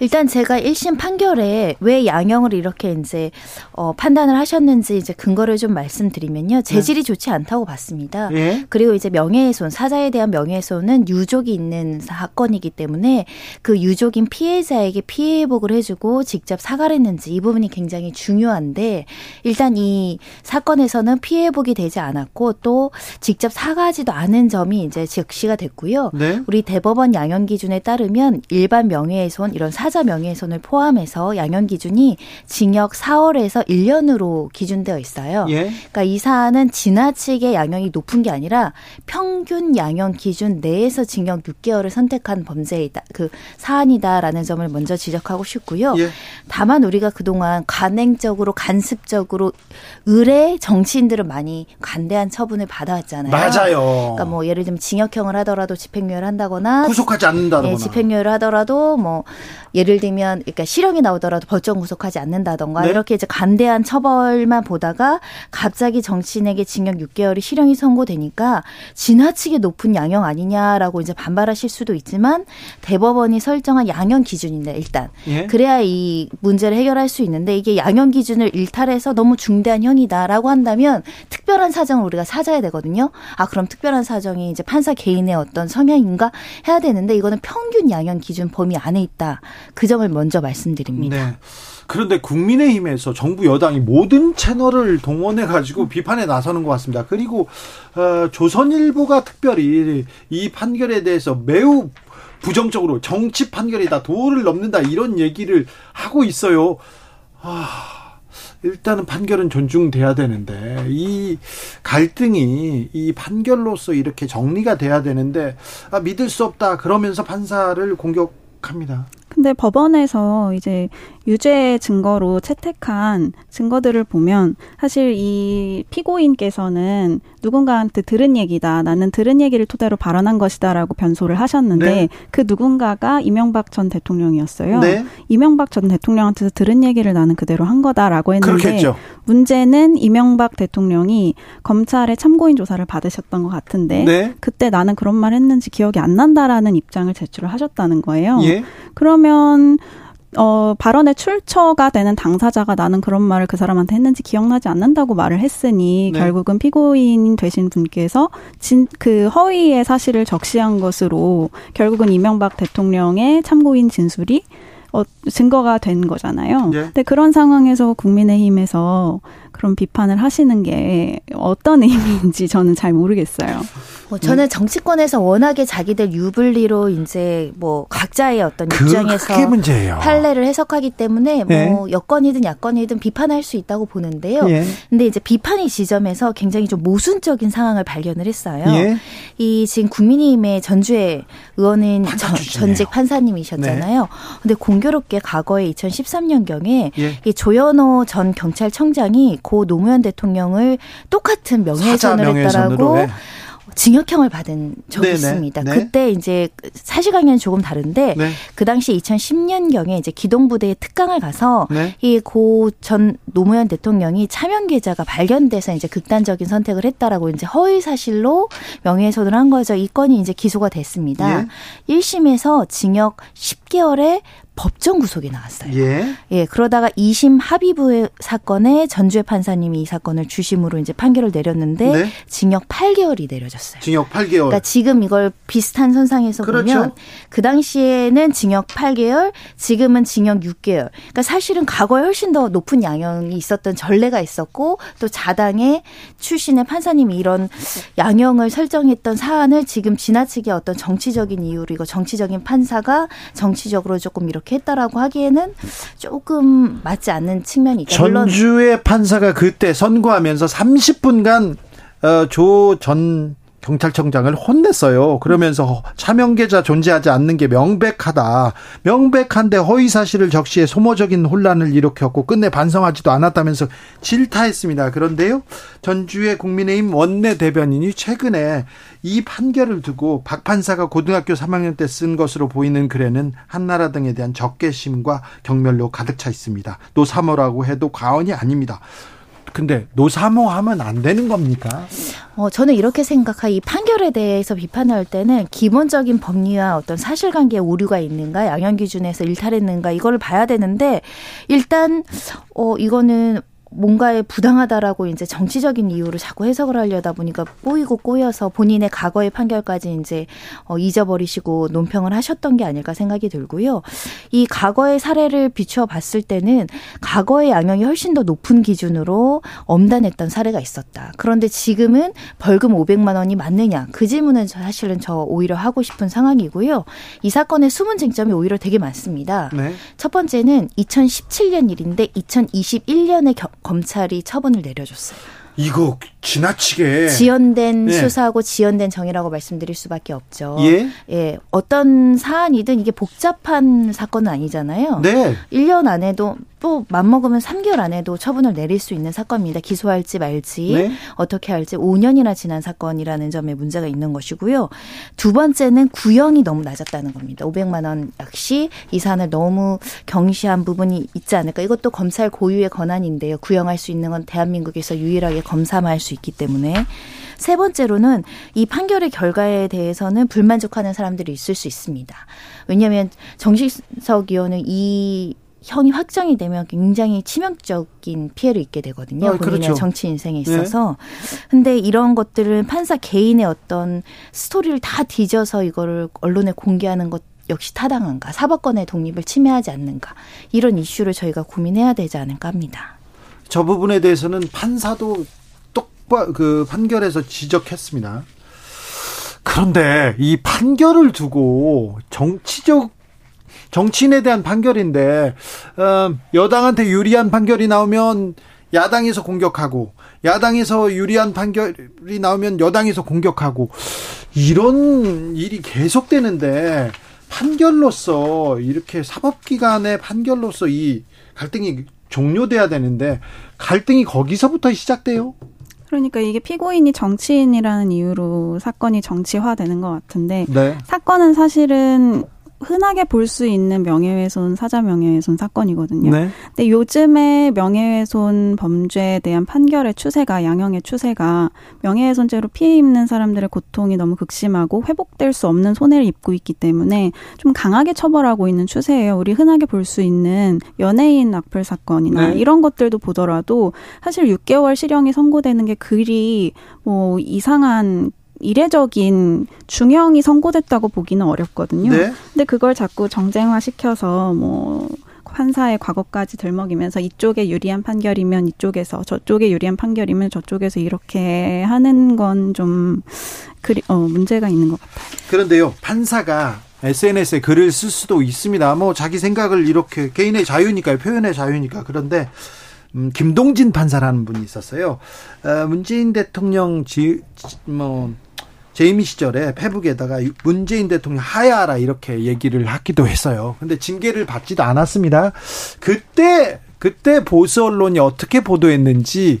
일단 제가 1심 판결에 왜 양형을 이렇게 이제 어, 판단을 하셨는지 이제 근거를 좀 말씀드리면요. 재질이 네. 좋지 않다고 봤습니다. 예? 그리고 이제 명예훼손, 사자에 대한 명예훼손은 유족이 있는 사건이기 때문에 그 유족인 피해자에게 피해 회복을 해주고 직접 사과를 했는지 이 부분이 굉장히 중요한데 일단 이 사건에서는 피해 회복이 되지 않았고 또 직접 사과하지도 않은 점이 이제 즉시가 됐고요. 네? 우리 대법원 양형 기준에 따르면 일반 명예훼손 이런 사자 명예훼손을 포함해서 양형 기준이 징역 4월에서 1년으로 기준되어 있어요. 예? 그러니까 이 사안은 지나치게 양형이 높은 게 아니라 평균 양형 기준 내에서 징역 6개월을 선택한 범죄이다. 그 사안이다라는 점을 먼저 지적하고 싶고요. 예. 다만 우리가 그동안 관행적으로 간습적으로 의뢰 정치인들을 많이 관대한 처분을 받아왔잖아요. 맞아요. 그러니까 뭐 예를 들면 징역형을 하더라도 집행유예를 한다거나 구속하지 않는다거나 예, 집행유예를 하더라도 뭐 예를 들면 그러니까 실형이 나오더라도 벌점 구속하지 않는다던가 네? 이렇게 이제 간대한 처벌만 보다가 갑자기 정치인에게 징역 6개월이 실형이 선고되니까 지나치게 높은 양형 아니냐라고 이제 반발하실 수도 있지만 대법원이 설정한 양형 기준인데 일단 예? 그래야 이 문제를 해결할 수 있는데 이게 양형 기준을 일탈해서 너무 중대한 형이다라고 한다면 특별한 사정을 우리가 찾아야 되거든요. 아 그럼 특별한 사정이 이제 판사 개인의 어떤 성향인가 해야 되는데 이거는 평균 양형 기준 범위 안에 있다. 그 점을 먼저 말씀드립니다. 네. 그런데 국민의힘에서 정부 여당이 모든 채널을 동원해 가지고 비판에 나서는 것 같습니다. 그리고 어, 조선일보가 특별히 이 판결에 대해서 매우 부정적으로 정치 판결이다 도를 넘는다 이런 얘기를 하고 있어요. 아, 일단은 판결은 존중돼야 되는데 이 갈등이 이 판결로서 이렇게 정리가 돼야 되는데 아, 믿을 수 없다 그러면서 판사를 공격합니다. 근데 법원에서 이제 유죄 증거로 채택한 증거들을 보면 사실 이 피고인께서는 누군가한테 들은 얘기다. 나는 들은 얘기를 토대로 발언한 것이다라고 변소를 하셨는데 네. 그 누군가가 이명박 전 대통령이었어요. 네. 이명박 전 대통령한테서 들은 얘기를 나는 그대로 한 거다라고 했는데 그렇겠죠. 문제는 이명박 대통령이 검찰의 참고인 조사를 받으셨던 것 같은데 네. 그때 나는 그런 말 했는지 기억이 안 난다라는 입장을 제출을 하셨다는 거예요. 예. 그 러면 어, 발언의 출처가 되는 당사자가 나는 그런 말을 그 사람한테 했는지 기억나지 않는다고 말을 했으니 네. 결국은 피고인 되신 분께서 진, 그 허위의 사실을 적시한 것으로 결국은 이명박 대통령의 참고인 진술이 어, 증거가 된 거잖아요. 네. 근데 그런 상황에서 국민의힘에서 그런 비판을 하시는 게 어떤 의미인지 저는 잘 모르겠어요. 뭐 저는 정치권에서 워낙에 자기들 유불리로 이제 뭐 각자의 어떤 그, 입장에서 판례를 해석하기 때문에 뭐 네. 여건이든 야건이든 비판할 수 있다고 보는데요. 예. 근데 이제 비판의 지점에서 굉장히 좀 모순적인 상황을 발견을 했어요. 예. 이 지금 국민의힘의 전주의 의원은 전, 전직 판사님이셨잖아요. 네. 근데 공교롭게 과거에 2013년경에 예. 이 조현호 전 경찰청장이 고 노무현 대통령을 똑같은 명예훼손을 했다라고 네. 징역형을 받은 적이 네네. 있습니다. 네. 그때 이제 사실관계는 조금 다른데 네. 그 당시 2010년 경에 이제 기동부대에 특강을 가서 네. 이고 전 노무현 대통령이 차명 계좌가 발견돼서 이제 극단적인 선택을 했다라고 이제 허위 사실로 명예훼손을 한 거죠. 이 건이 이제 기소가 됐습니다. 예. 1심에서 징역 10개월에 법정 구속이 나왔어요. 예. 예, 그러다가 2심 합의부의 사건에 전주의 판사님이 이 사건을 주심으로 이제 판결을 내렸는데 네. 징역 8개월이 내려졌어요. 징역 8개월. 그러니까 지금 이걸 비슷한 선상에서 그렇죠. 보면 그 당시에는 징역 8개월, 지금은 징역 6개월. 그러니까 사실은 과거에 훨씬 더 높은 양형이 있었던 전례가 있었고 또 자당의 출신의 판사님이 이런 양형을 설정했던 사안을 지금 지나치게 어떤 정치적인 이유로 이거 정치적인 판사가 정치적으로 조금 이렇게 이렇게 했다라고 하기에는 조금 맞지 않는 측면이 있다. 전주의 판사가 그때 선고하면서 30분간 어, 조전 경찰청장을 혼냈어요. 그러면서 차명계좌 존재하지 않는 게 명백하다. 명백한데 허위 사실을 적시해 소모적인 혼란을 일으켰고 끝내 반성하지도 않았다면서 질타했습니다. 그런데요. 전주의 국민의힘 원내 대변인이 최근에 이 판결을 두고 박 판사가 고등학교 3학년 때 쓴 것으로 보이는 글에는 한나라 등에 대한 적개심과 경멸로 가득 차 있습니다. 노사모라고 해도 과언이 아닙니다. 근데 노사모하면 안 되는 겁니까? 어, 저는 이렇게 생각하, 이 판결에 대해서 비판할 때는 기본적인 법리와 어떤 사실관계에 오류가 있는가, 양형 기준에서 일탈했는가, 이거를 봐야 되는데, 일단, 어, 이거는 뭔가에 부당하다라고 이제 정치적인 이유로 자꾸 해석을 하려다 보니까 꼬이고 꼬여서 본인의 과거의 판결까지 이제 어 잊어버리시고 논평을 하셨던 게 아닐까 생각이 들고요. 이 과거의 사례를 비추어 봤을 때는 과거의 양형이 훨씬 더 높은 기준으로 엄단했던 사례가 있었다. 그런데 지금은 벌금 500만 원이 맞느냐? 그 질문은 사실은 저 오히려 하고 싶은 상황이고요. 이 사건의 숨은 쟁점이 오히려 되게 많습니다. 네. 첫 번째는 2017년 일인데 2021년에 검찰이 처분을 내려줬어요. 이거 지나치게 지연된 네. 수사하고 지연된 정의라고 말씀드릴 수밖에 없죠. 예? 예. 어떤 사안이든 이게 복잡한 사건은 아니잖아요. 네. 1년 안에도 또 맘먹으면 3개월 안에도 처분을 내릴 수 있는 사건입니다. 기소할지 말지 네? 어떻게 할지 5년이나 지난 사건이라는 점에 문제가 있는 것이고요. 두 번째는 구형이 너무 낮았다는 겁니다. 500만 원 역시 이 사안을 너무 경시한 부분이 있지 않을까. 이것도 검찰 고유의 권한인데요. 구형할 수 있는 건 대한민국에서 유일하게 검사만 할 수 있기 때문에 세 번째로는 이 판결의 결과에 대해서는 불만족하는 사람들이 있을 수 있습니다. 왜냐하면 정식석 의원은 이 형이 확정이 되면 굉장히 치명적인 피해를 입게 되거든요. 아, 본인의 그렇죠. 정치 인생에 네. 있어서. 네. 근데 이런 것들은 판사 개인의 어떤 스토리를 다 뒤져서 이거를 언론에 공개하는 것 역시 타당한가? 사법권의 독립을 침해하지 않는가? 이런 이슈를 저희가 고민해야 되지 않을까 합니다. 저 부분에 대해서는 판사도 그 판결에서 지적했습니다. 그런데 이 판결을 두고 정치적 정치인에 대한 판결인데 어, 여당한테 유리한 판결이 나오면 야당에서 공격하고 야당에서 유리한 판결이 나오면 여당에서 공격하고 이런 일이 계속되는데 판결로서 이렇게 사법기관의 판결로서 이 갈등이 종료돼야 되는데 갈등이 거기서부터 시작돼요. 그러니까 이게 피고인이 정치인이라는 이유로 사건이 정치화되는 것 같은데 네. 사건은 사실은 흔하게 볼 수 있는 명예훼손, 사자 명예훼손 사건이거든요. 네. 근데 요즘에 명예훼손 범죄에 대한 판결의 추세가 양형의 추세가 명예훼손죄로 피해 입는 사람들의 고통이 너무 극심하고 회복될 수 없는 손해를 입고 있기 때문에 좀 강하게 처벌하고 있는 추세예요. 우리 흔하게 볼 수 있는 연예인 악플 사건이나 네. 이런 것들도 보더라도 사실 6개월 실형이 선고되는 게 그리 뭐 이상한 이례적인 중형이 선고됐다고 보기는 어렵거든요. 네. 근데 그걸 자꾸 정쟁화 시켜서 뭐 판사의 과거까지 들먹이면서 이쪽에 유리한 판결이면 이쪽에서 저쪽에 유리한 판결이면 저쪽에서 이렇게 하는 건 좀 그리 어 문제가 있는 것 같아요. 그런데요. 판사가 SNS에 글을 쓸 수도 있습니다. 뭐 자기 생각을 이렇게 개인의 자유니까요. 표현의 자유니까. 그런데 음, 김동진 판사라는 분이 있었어요. 어, 문재인 대통령 지, 뭐 재임 시절에 페북에다가 문재인 대통령 하야하라 이렇게 얘기를 하기도 했어요. 근데 징계를 받지도 않았습니다. 그때 그때 보수 언론이 어떻게 보도했는지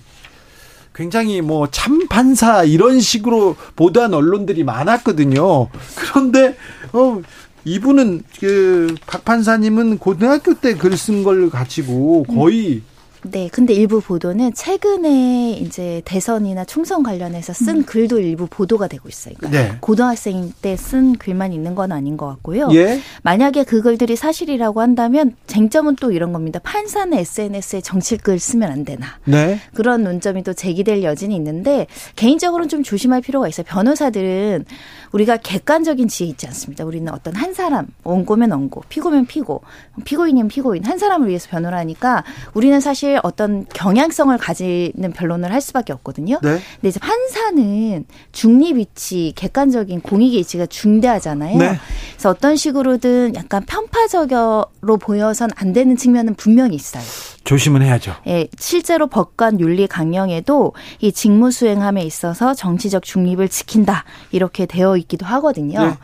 굉장히 뭐 참판사 이런 식으로 보도한 언론들이 많았거든요. 그런데 어 이분은 그 박 판사님은 고등학교 때 글 쓴 걸 가지고 거의 음. 네, 근데 일부 보도는 최근에 이제 대선이나 총선 관련해서 쓴 음. 글도 일부 보도가 되고 있어요. 그러니까 네. 고등학생 때 쓴 글만 있는 건 아닌 것 같고요. 예? 만약에 그 글들이 사실이라고 한다면 쟁점은 또 이런 겁니다. 판사는 SNS에 정치글 쓰면 안 되나. 네. 그런 논점이 또 제기될 여진이 있는데 개인적으로는 좀 조심할 필요가 있어요. 변호사들은 우리가 객관적인 지혜 있지 않습니다. 우리는 어떤 한 사람, 원고면 원고, 피고면 피고, 피고인이면 피고인, 한 사람을 위해서 변호를 하니까 우리는 사실 어떤 경향성을 가지는 변론을 할 수밖에 없거든요. 네. 근데 이제 판사는 중립 위치, 객관적인 공익의 이치가 중대하잖아요. 네. 그래서 어떤 식으로든 약간 편파적으로 보여선 안 되는 측면은 분명히 있어요. 조심은 해야죠. 예, 실제로 법관 윤리 강령에도 이 직무 수행함에 있어서 정치적 중립을 지킨다 이렇게 되어 있기도 하거든요. 네.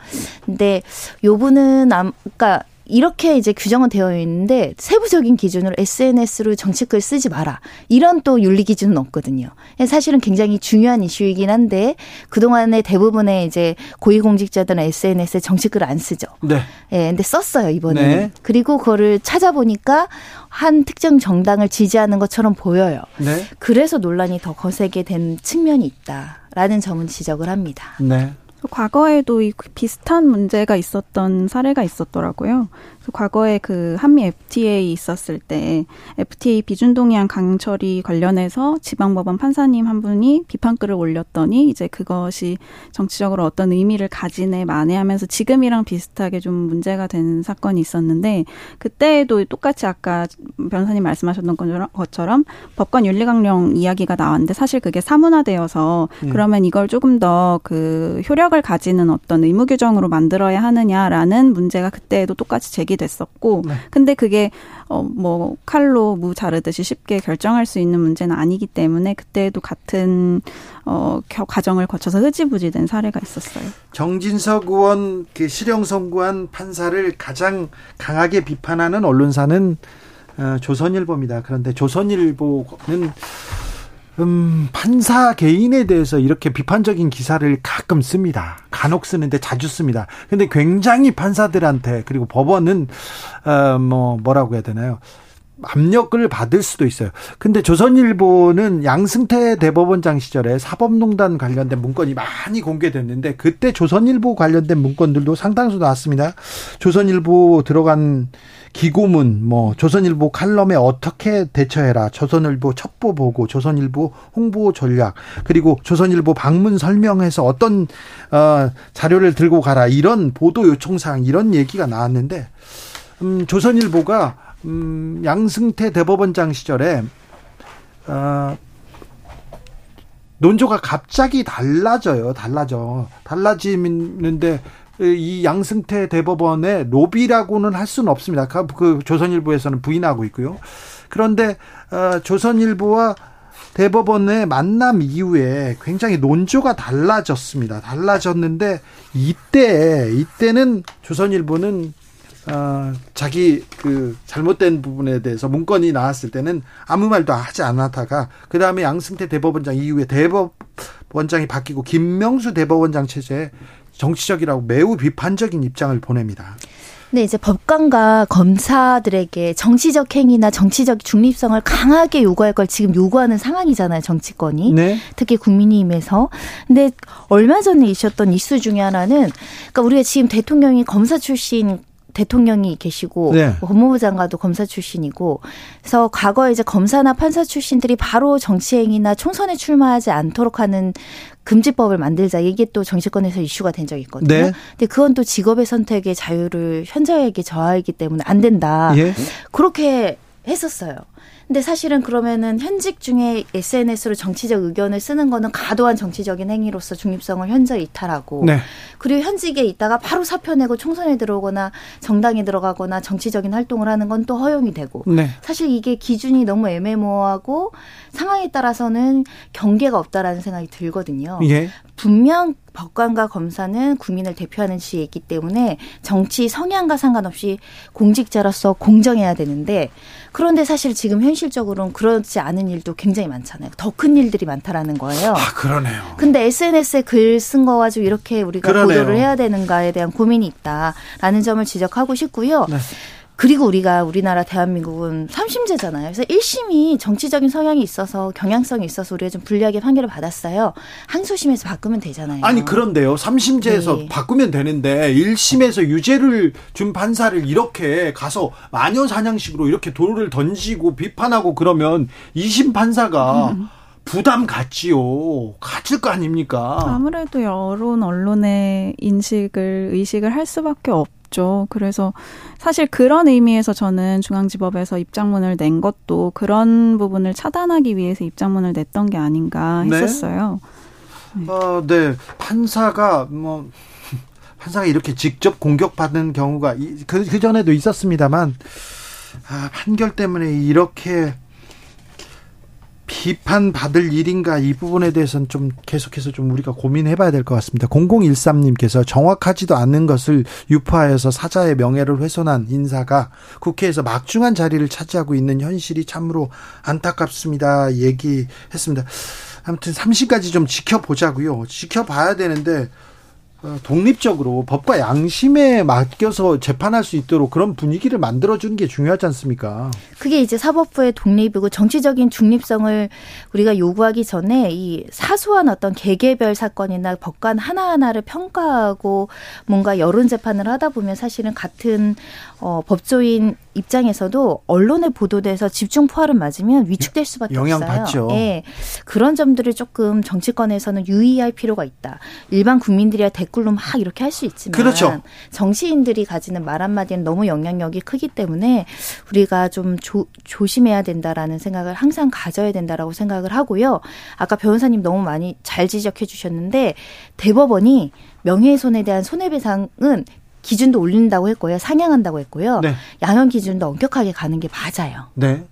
근데 요 분은 그러니까 이렇게 이제 규정은 되어 있는데 세부적인 기준으로 SNS로 정치글 쓰지 마라. 이런 또 윤리 기준은 없거든요. 사실은 굉장히 중요한 이슈이긴 한데 그동안의 대부분의 이제 고위공직자들은 SNS에 정치글 안 쓰죠. 네. 예, 근데 썼어요, 이번에. 네. 그리고 그거를 찾아보니까 한 특정 정당을 지지하는 것처럼 보여요. 네. 그래서 논란이 더 거세게 된 측면이 있다라는 점은 지적을 합니다. 네. 과거에도 이 비슷한 문제가 있었던 사례가 있었더라고요. 과거에 그 한미 FTA 있었을 때 FTA 비준 동의안 강 처리 관련해서 지방법원 판사님 한 분이 비판글을 올렸더니 이제 그것이 정치적으로 어떤 의미를 가지네 만회하면서 지금이랑 비슷하게 좀 문제가 된 사건이 있었는데 그때에도 똑같이 아까 변호사님 말씀하셨던 것처럼 법관 윤리강령 이야기가 나왔는데 사실 그게 사문화되어서 음. 그러면 이걸 조금 더 그 효력을 가지는 어떤 의무 규정으로 만들어야 하느냐라는 문제가 그때에도 똑같이 제기 됐었고 네. 근데 그게 어뭐 칼로 무 자르듯이 쉽게 결정할 수 있는 문제는 아니기 때문에 그때도 같은 어 과정을 거쳐서 흐지부지된 사례가 있었어요. 정진석 의원 그 실형 선고한 판사를 가장 강하게 비판하는 언론사는 어, 조선일보입니다. 그런데 조선일보는 음, 판사 개인에 대해서 이렇게 비판적인 기사를 가끔 씁니다. 간혹 쓰는데 자주 씁니다. 근데 굉장히 판사들한테 그리고 법원은 어, 뭐 뭐라고 해야 되나요? 압력을 받을 수도 있어요. 근데 조선일보는 양승태 대법원장 시절에 사법농단 관련된 문건이 많이 공개됐는데 그때 조선일보 관련된 문건들도 상당수 나왔습니다. 조선일보 들어간 기고문, 뭐 조선일보 칼럼에 어떻게 대처해라, 조선일보 첩보 보고, 조선일보 홍보 전략, 그리고 조선일보 방문 설명해서 어떤 어, 자료를 들고 가라 이런 보도 요청 사항 이런 얘기가 나왔는데, 음, 조선일보가 음, 양승태 대법원장 시절에 어, 논조가 갑자기 달라져요. 달라져. 달라지는데 이 양승태 대법원의 로비라고는 할 수는 없습니다. 그, 그 조선일보에서는 부인하고 있고요. 그런데 어, 조선일보와 대법원의 만남 이후에 굉장히 논조가 달라졌습니다. 달라졌는데 이때 이때는 조선일보는 어, 자기 그 잘못된 부분에 대해서 문건이 나왔을 때는 아무 말도 하지 않았다가 그 다음에 양승태 대법원장 이후에 대법원장이 바뀌고 김명수 대법원장 체제에 정치적이라고 매우 비판적인 입장을 보냅니다. 네, 이제 법관과 검사들에게 정치적 행위나 정치적 중립성을 강하게 요구할 걸 지금 요구하는 상황이잖아요, 정치권이. 네. 특히 국민의힘에서. 근데 얼마 전에 있었던 이슈 중에 하나는, 그러니까 우리가 지금 대통령이 검사 출신 대통령이 계시고 네. 뭐 법무부 장관도 검사 출신이고 그래서 과거에 이제 검사나 판사 출신들이 바로 정치행위나 총선에 출마하지 않도록 하는 금지법을 만들자 이게 또 정치권에서 이슈가 된 적이 있거든요. 네. 근데 그건 또 직업의 선택의 자유를 현저하게 저하이기 때문에 안 된다. 예. 그렇게 했었어요. 근데 사실은 그러면은 현직 중에 SNS로 정치적 의견을 쓰는 거는 과도한 정치적인 행위로서 중립성을 현저히 이탈하고 네. 그리고 현직에 있다가 바로 사표 내고 총선에 들어오거나 정당에 들어가거나 정치적인 활동을 하는 건 또 허용이 되고 네. 사실 이게 기준이 너무 애매모호하고 상황에 따라서는 경계가 없다라는 생각이 들거든요. 예. 분명 법관과 검사는 국민을 대표하는 지위이기 때문에 정치 성향과 상관없이 공직자로서 공정해야 되는데 그런데 사실 지금 현실적으로는 그렇지 않은 일도 굉장히 많잖아요. 더 큰 일들이 많다라는 거예요. 아, 그러네요. 근데 SNS에 글 쓴거 가지고 이렇게 우리가 그러네요. 보도를 해야 되는가에 대한 고민이 있다라는 점을 지적하고 싶고요. 네. 그리고 우리가 우리나라 대한민국은 3심제잖아요. 그래서 1심이 정치적인 성향이 있어서 경향성이 있어서 우리가 좀 불리하게 판결을 받았어요. 항소심에서 바꾸면 되잖아요. 아니 그런데요. 3심제에서 네. 바꾸면 되는데 1심에서 유죄를 준 판사를 이렇게 가서 마녀 사냥식으로 이렇게 돌을 던지고 비판하고 그러면 2심 판사가 음. 부담 갖지요. 갖을 거 아닙니까? 아무래도 여론 언론의 인식을 의식을 할 수밖에 없 없죠. 그래서 사실 그런 의미에서 저는 중앙지법에서 입장문을 낸 것도 그런 부분을 차단하기 위해서 입장문을 냈던 게 아닌가 네. 했었어요. 네. 어, 네. 판사가 뭐 판사가 이렇게 직접 공격받는 경우가 그, 그 전에도 있었습니다만 아, 판결 때문에 이렇게 비판받을 일인가 이 부분에 대해서는 좀 계속해서 좀 우리가 고민해 봐야 될 것 같습니다. 0013님께서 정확하지도 않는 것을 유포하여서 사자의 명예를 훼손한 인사가 국회에서 막중한 자리를 차지하고 있는 현실이 참으로 안타깝습니다. 얘기했습니다. 아무튼 3시까지 좀 지켜보자고요. 지켜봐야 되는데 어, 독립적으로 법과 양심에 맡겨서 재판할 수 있도록 그런 분위기를 만들어주는 게 중요하지 않습니까? 그게 이제 사법부의 독립이고 정치적인 중립성을 우리가 요구하기 전에 이 사소한 어떤 개개별 사건이나 법관 하나하나를 평가하고 뭔가 여론 재판을 하다 보면 사실은 같은 어, 법조인 입장에서도 언론에 보도돼서 집중 포화를 맞으면 위축될 수밖에 영향 없어요. 받죠. 예. 그런 점들을 조금 정치권에서는 유의할 필요가 있다. 일반 국민들이야 댓글로 막 이렇게 할 수 있지만 그렇죠. 정치인들이 가지는 말 한마디는 너무 영향력이 크기 때문에 우리가 좀 조, 조심해야 된다라는 생각을 항상 가져야 된다라고 생각을 하고요. 아까 변호사님 너무 많이 잘 지적해 주셨는데 대법원이 명예훼손에 대한 손해배상은 기준도 올린다고 했고요. 상향한다고 했고요. 네. 양형 기준도 엄격하게 가는 게 맞아요. 네.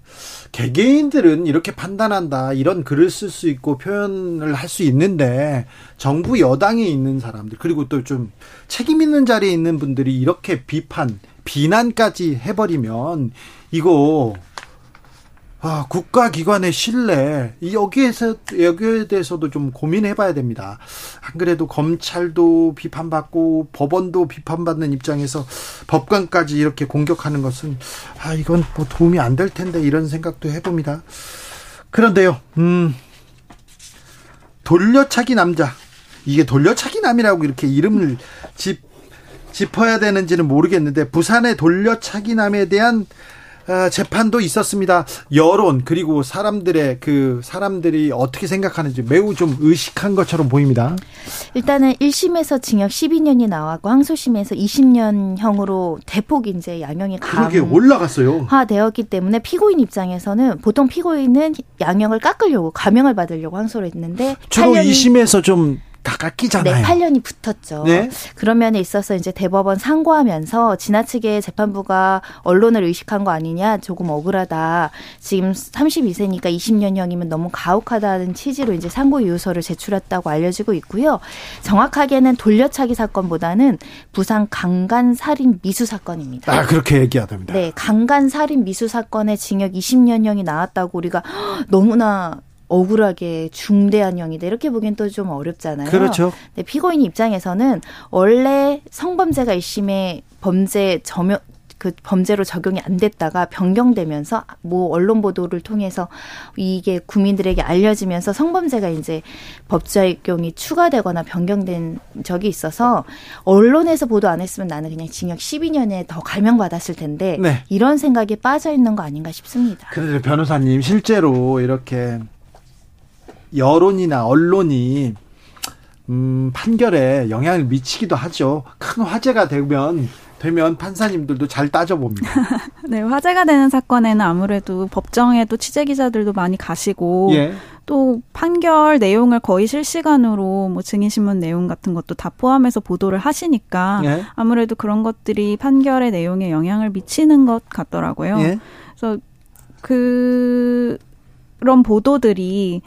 개개인들은 이렇게 판단한다. 이런 글을 쓸 수 있고 표현을 할 수 있는데 정부 여당에 있는 사람들 그리고 또 좀 책임 있는 자리에 있는 분들이 이렇게 비판, 비난까지 해 버리면 이거 아, 국가기관의 신뢰, 여기에서, 여기에 대해서도 좀 고민해 봐야 됩니다. 안 그래도 검찰도 비판받고 법원도 비판받는 입장에서 법관까지 이렇게 공격하는 것은, 아, 이건 뭐 도움이 안 될 텐데, 이런 생각도 해봅니다. 그런데요, 음, 돌려차기 남자. 이게 돌려차기 남이라고 이렇게 이름을 짚, 짚어야 되는지는 모르겠는데, 부산의 돌려차기 남에 대한 아, 재판도 있었습니다. 여론 그리고 사람들의 그 사람들이 어떻게 생각하는지 매우 좀 의식한 것처럼 보입니다. 일단은 1심에서 징역 12년이 나왔고 항소심에서 20년형으로 대폭 이제 양형이 그러게 올라갔어요. 화되었기 때문에 피고인 입장에서는 보통 피고인은 양형을 깎으려고 감형을 받으려고 항소를 했는데 주로 2심에서 좀 다 깎이잖아요. 네, 8년이 붙었죠. 네? 그런 면에 있어서 이제 대법원 상고하면서 지나치게 재판부가 언론을 의식한 거 아니냐 조금 억울하다. 지금 32세니까 20년형이면 너무 가혹하다는 취지로 이제 상고 이유서를 제출했다고 알려지고 있고요. 정확하게는 돌려차기 사건보다는 부산 강간 살인 미수 사건입니다. 아 그렇게 얘기해야 됩니다. 네, 강간 살인 미수 사건에 징역 20년형이 나왔다고 우리가 너무나 억울하게 중대한 형이다 이렇게 보기엔 또 좀 어렵잖아요. 그렇죠. 근데 피고인 입장에서는 원래 성범죄가 1심에 범죄 점여 그 범죄로 적용이 안 됐다가 변경되면서 뭐 언론 보도를 통해서 이게 국민들에게 알려지면서 성범죄가 이제 법적용이 추가되거나 변경된 적이 있어서 언론에서 보도 안 했으면 나는 그냥 징역 12년에 더 감형 받았을 텐데 네. 이런 생각에 빠져 있는 거 아닌가 싶습니다. 그런데 변호사님 실제로 이렇게 여론이나 언론이 음, 판결에 영향을 미치기도 하죠. 큰 화제가 되면 되면 판사님들도 잘 따져봅니다. 네, 화제가 되는 사건에는 아무래도 법정에도 취재 기자들도 많이 가시고 예. 또 판결 내용을 거의 실시간으로 뭐 증인 신문 내용 같은 것도 다 포함해서 보도를 하시니까 예. 아무래도 그런 것들이 판결의 내용에 영향을 미치는 것 같더라고요. 예. 그래서 그 그런 보도들이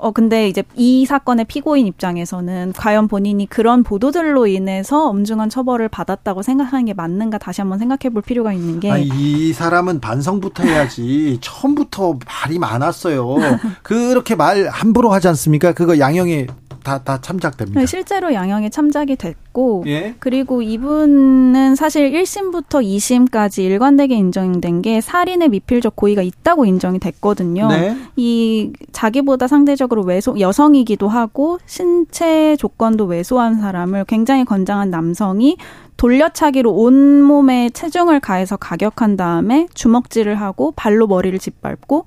어, 근데 이제 이 사건의 피고인 입장에서는 과연 본인이 그런 보도들로 인해서 엄중한 처벌을 받았다고 생각하는 게 맞는가 다시 한번 생각해 볼 필요가 있는 게. 아, 이 사람은 반성부터 해야지. 처음부터 말이 많았어요. 그렇게 말 함부로 하지 않습니까? 그거 양형에 다, 다 참작됩니다. 네, 실제로 양형에 참작이 됐고, 예? 그리고 이분은 사실 1심부터 2심까지 일관되게 인정된 게 살인의 미필적 고의가 있다고 인정이 됐거든요. 네. 이 자기보다 상대적으로 왜소, 여성이기도 하고, 신체 조건도 왜소한 사람을 굉장히 건장한 남성이 돌려차기로 온몸에 체중을 가해서 가격한 다음에 주먹질을 하고 발로 머리를 짓밟고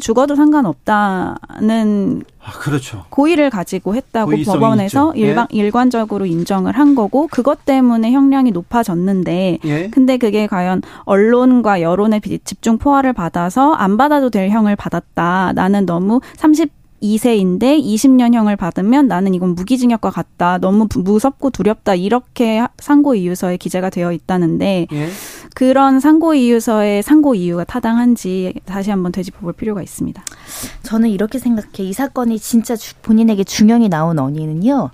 죽어도 상관없다는 아, 그렇죠. 고의를 가지고 했다고 법원에서 있죠. 예. 일반, 일관적으로 인정을 한 거고 그것 때문에 형량이 높아졌는데 예. 근데 그게 과연 언론과 여론의 비- 집중 포화를 받아서 안 받아도 될 형을 받았다. 나는 너무 30 2세인데 20년형을 받으면 나는 이건 무기징역과 같다. 너무 부- 무섭고 두렵다. 이렇게 상고 이유서에 기재가 되어 있다는데 예. 그런 상고 이유서의 상고 이유가 타당한지 다시 한번 되짚어 볼 필요가 있습니다. 저는 이렇게 생각해. 이 사건이 진짜 본인에게 중형이 나온 원인은요.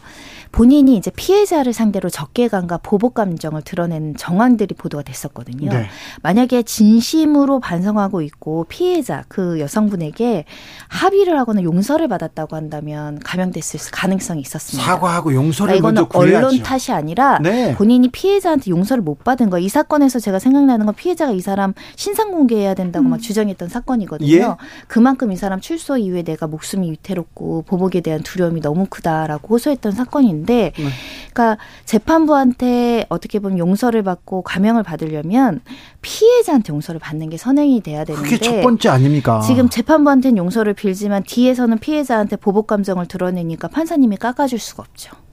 본인이 이제 피해자를 상대로 적개감과 보복 감정을 드러낸 정황들이 보도가 됐었거든요. 네. 만약에 진심으로 반성하고 있고 피해자 그 여성분에게 합의를 하거나 용서를 받았다고 한다면 감형됐을 가능성이 있었습니다. 사과하고 용서를 그러니까 이거는 언론 탓이 아니라 네. 본인이 피해자한테 용서를 못 받은 거. 이 사건에서 제가 생각나는 건 피해자가 이 사람 신상 공개해야 된다고 음. 막 주장했던 사건이거든요. 예? 그만큼 이 사람 출소 이후에 내가 목숨이 위태롭고 보복에 대한 두려움이 너무 크다라고 호소했던 사건인데 있는데, 네. 그러니까 재판부한테 어떻게 보면 용서를 받고 감형을 받으려면 피해자한테 용서를 받는 게 선행이 돼야 되는데 그게 첫 번째 아닙니까? 지금 재판부한테는 용서를 빌지만 뒤에서는 피해자한테 보복 감정을 드러내니까 판사님이 깎아줄 수가 없죠.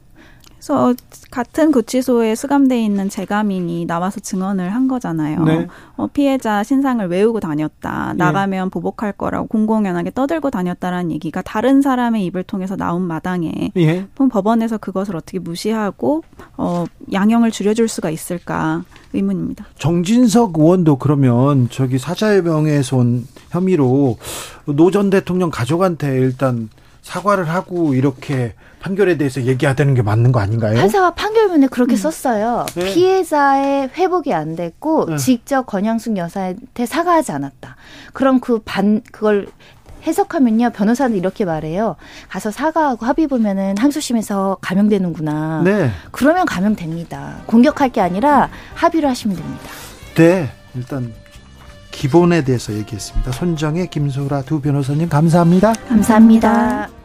그래서 같은 구치소에 수감돼 있는 재가민이 나와서 증언을 한 거잖아요. 네. 어, 피해자 신상을 외우고 다녔다. 네. 나가면 보복할 거라고 공공연하게 떠들고 다녔다라는 얘기가 다른 사람의 입을 통해서 나온 마당에 예. 법원에서 그것을 어떻게 무시하고 어, 양형을 줄여줄 수가 있을까 의문입니다. 정진석 의원도 그러면 저기 사자해병에서 온 혐의로 노 전 대통령 가족한테 일단 사과를 하고 이렇게 판결에 대해서 얘기하다는 게 맞는 거 아닌가요? 판사가 판결문에 그렇게 음. 썼어요. 네. 피해자의 회복이 안 됐고 네. 직접 권양숙 여사한테 사과하지 않았다. 그럼 그 반 그걸 해석하면요 변호사는 이렇게 말해요. 가서 사과하고 합의 보면은 항소심에서 감형되는구나. 네. 그러면 감형됩니다. 공격할 게 아니라 합의를 하시면 됩니다. 네, 일단 기본에 대해서 얘기했습니다. 손정혜, 김소라 두 변호사님 감사합니다. 감사합니다.